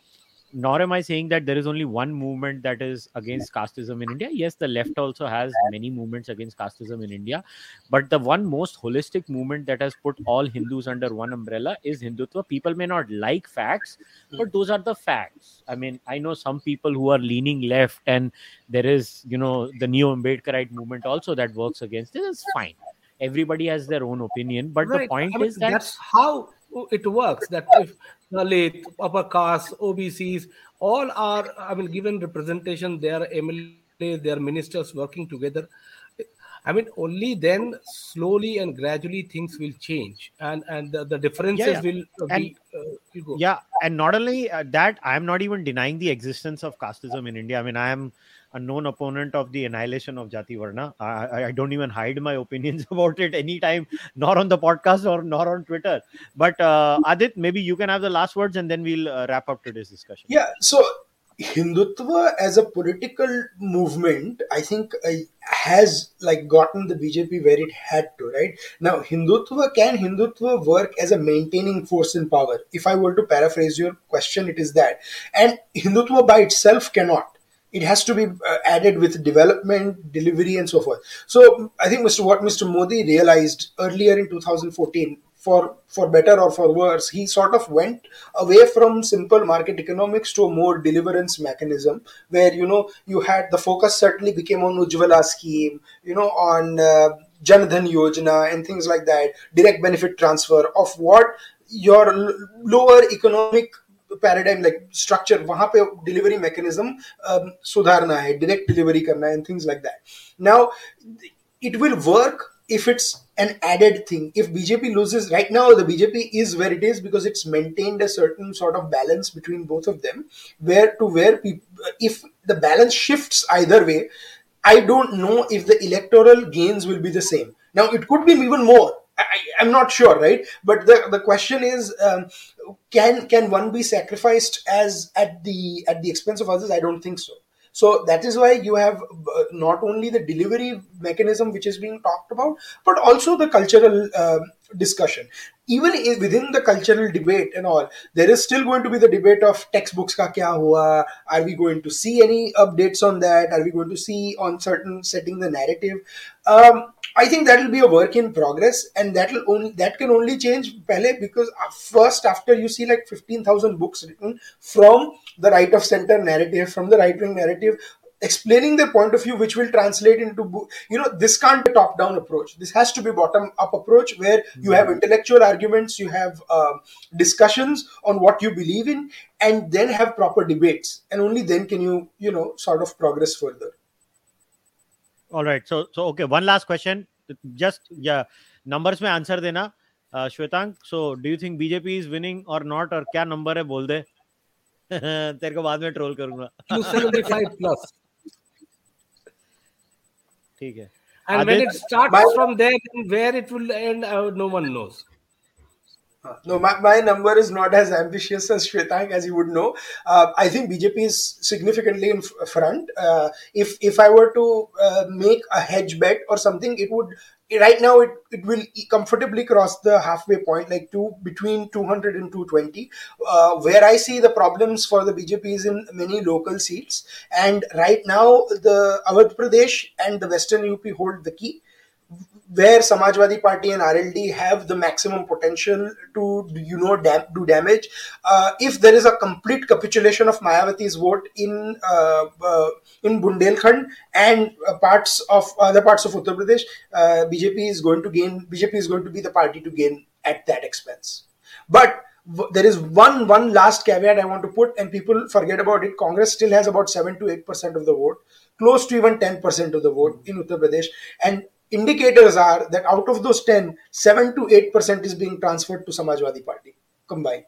A: nor am I saying that there is only one movement that is against casteism in India. Yes, the left also has many movements against casteism in India, but the one most holistic movement that has put all Hindus under one umbrella is Hindutva. People may not like facts, hmm. but those are the facts. I mean, I know some people who are leaning left, and there is, you know, the neo Ambedkarite movement also that works against this. It's fine. Everybody has their own opinion, but right. the point I mean, is that
B: that's how it works that if Dalit, upper caste, OBCs, all are, I mean, given representation, their MLA, they are ministers working together. I mean, only then slowly and gradually things will change, and and the, the differences yeah, yeah. will
A: and, be. Uh, yeah, and not only uh, that, I am not even denying the existence of casteism in India. I mean, I am a known opponent of the annihilation of Jati Varna. I, I don't even hide my opinions about it anytime, nor on the podcast or nor on Twitter. But uh, Aadit, maybe you can have the last words and then we'll uh, wrap up today's discussion.
C: Yeah. So Hindutva as a political movement, I think uh, has like gotten the BJP where it had to, right? Now, Hindutva, can Hindutva work as a maintaining force in power? If I were to paraphrase your question, it is that. And Hindutva by itself cannot it has to be uh, added with development delivery and so forth. So i think mr what mr modi realized earlier in 2014 for for better or for worse he sort of went away from simple market economics to a more deliverance mechanism where you know you had the focus certainly became on ujjwala scheme you know on uh, Jan Dhan Yojana and things like that, direct benefit transfer of what your lower economic paradigm like structure वहां पे delivery mechanism सुधारना है direct delivery करना है and things like that now it will work if it's an added thing. If BJP loses right now, the BJP is where it is because it's maintained a certain sort of balance between both of them. Where to where people, if the balance shifts either way, I don't know if the electoral gains will be the same. Now it could be even more. I, am not sure, right? But the, the question is, um, can can one be sacrificed as at the at the expense of others? I don't think so. So that is why you have uh, not only the delivery mechanism which is being talked about, but also the cultural uh, discussion. Even within the cultural debate and all, there is still going to be the debate of textbooks ka kya hua. Are we going to see any updates on that? Are we going to see on certain setting the narrative? Um, I think that will be a work in progress, and that will only that can only change pehle because uh, first after you see like fifteen thousand books written from the right of center narrative, from the right wing narrative, explaining their point of view, which will translate into you know this can't be top down approach. This has to be bottom up approach where you have intellectual arguments, you have uh, discussions on what you believe in, and then have proper debates, and only then can you you know sort of progress further.
A: All right. So so okay. One last question. Just yeah, numbers में answer देना Shwetank so do you think BJP is winning और not और क्या number है बोल दे तेरे को बाद में ट्रोल करूँगा
B: 275 प्लस
A: ठीक है
B: and when it starts from there where it will end uh, no one knows
C: no, my, my number is not as ambitious as Shwetank, as you would know. Uh, I think BJP is significantly in front. Uh, if if I were to uh, make a hedge bet or something, it would right now it, it will comfortably cross the halfway point, like two between 200 and 220. Uh, where I see the problems for the BJP is in many local seats, and right now the Awadh Pradesh and the Western UP hold the key where Samajwadi Party and RLD have the maximum potential to, you know, dam- do damage. Uh, if there is a complete capitulation of Mayawati's vote in uh, uh, in Bundelkhand and uh, parts of other parts of Uttar Pradesh, uh, BJP is going to gain. BJP is going to be the party to gain at that expense. But there is one one last caveat I want to put, and people forget about it. Congress still has about seven to eight percent of the vote, close to even ten percent of the vote in Uttar Pradesh, and indicators are that out of those 10, 7 to 8% is being transferred to Samajwadi Party combined.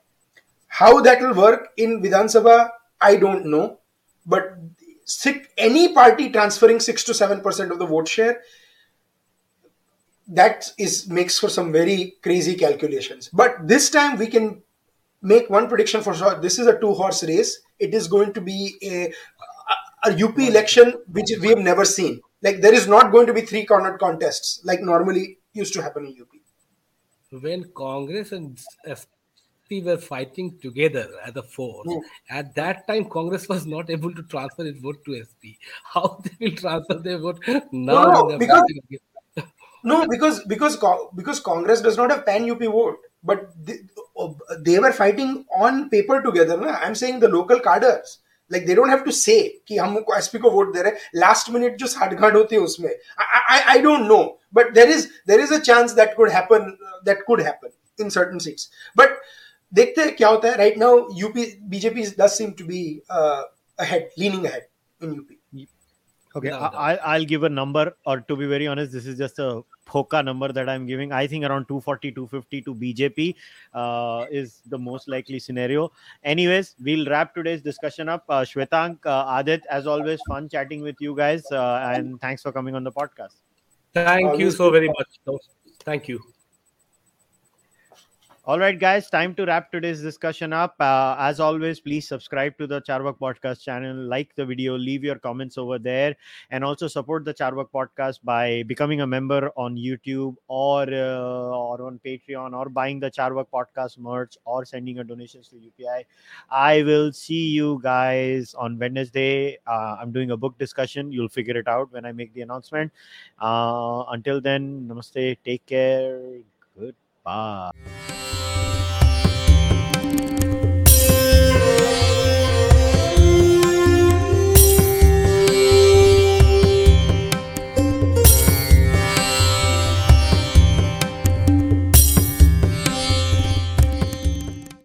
C: How that will work in Vidhan Sabha, I don't know. But any party transferring 6 to 7% of the vote share, that is makes for some very crazy calculations. But this time we can make one prediction for sure. This is a two horse race. It is going to be a, a UP election which we have never seen. Like there is not going to be three cornered contests like normally used to happen in UP.
B: When Congress and SP were fighting together as a force,
C: Hmm.
B: at that time Congress was not able to transfer its vote to SP. How they will transfer their vote now?
C: no,
B: they're
C: because- No, because because because Congress does not have pan UP vote, but they, they were fighting on paper together. Na? I'm saying the local cadres. Like they don't have to say कि हम उनको SP को vote दे रहे हैं। Last minute जो साठगांड होती है उसमें। I don't know but there is there is a chance that could happen that could happen in certain seats but देखते हैं क्या होता है। Right now UP BJP does seem to be ahead leaning ahead in UP
A: Okay,
B: no, no.
A: I, I'll give a number, or to be very honest, this is just a Phoka number that I'm giving. I think around 240, 250 to BJP uh, is the most likely scenario. Anyways, we'll wrap today's discussion up. Uh, Shwetank, uh, Aadit, as always, fun chatting with you guys, uh, and thanks for coming on the podcast.
B: Thank you so very much. Thank you.
A: All right, guys, time to wrap today's discussion up. Uh, as always, please subscribe to the Charvak Podcast channel, like the video, leave your comments over there, and also support the Charvak Podcast by becoming a member on YouTube or uh, or on Patreon or buying the Charvak Podcast merch or sending a donations to UPI. I will see you guys on Wednesday. Uh, I'm doing a book discussion. You'll figure it out when I make the announcement. Uh, until then, namaste. Take care. 啊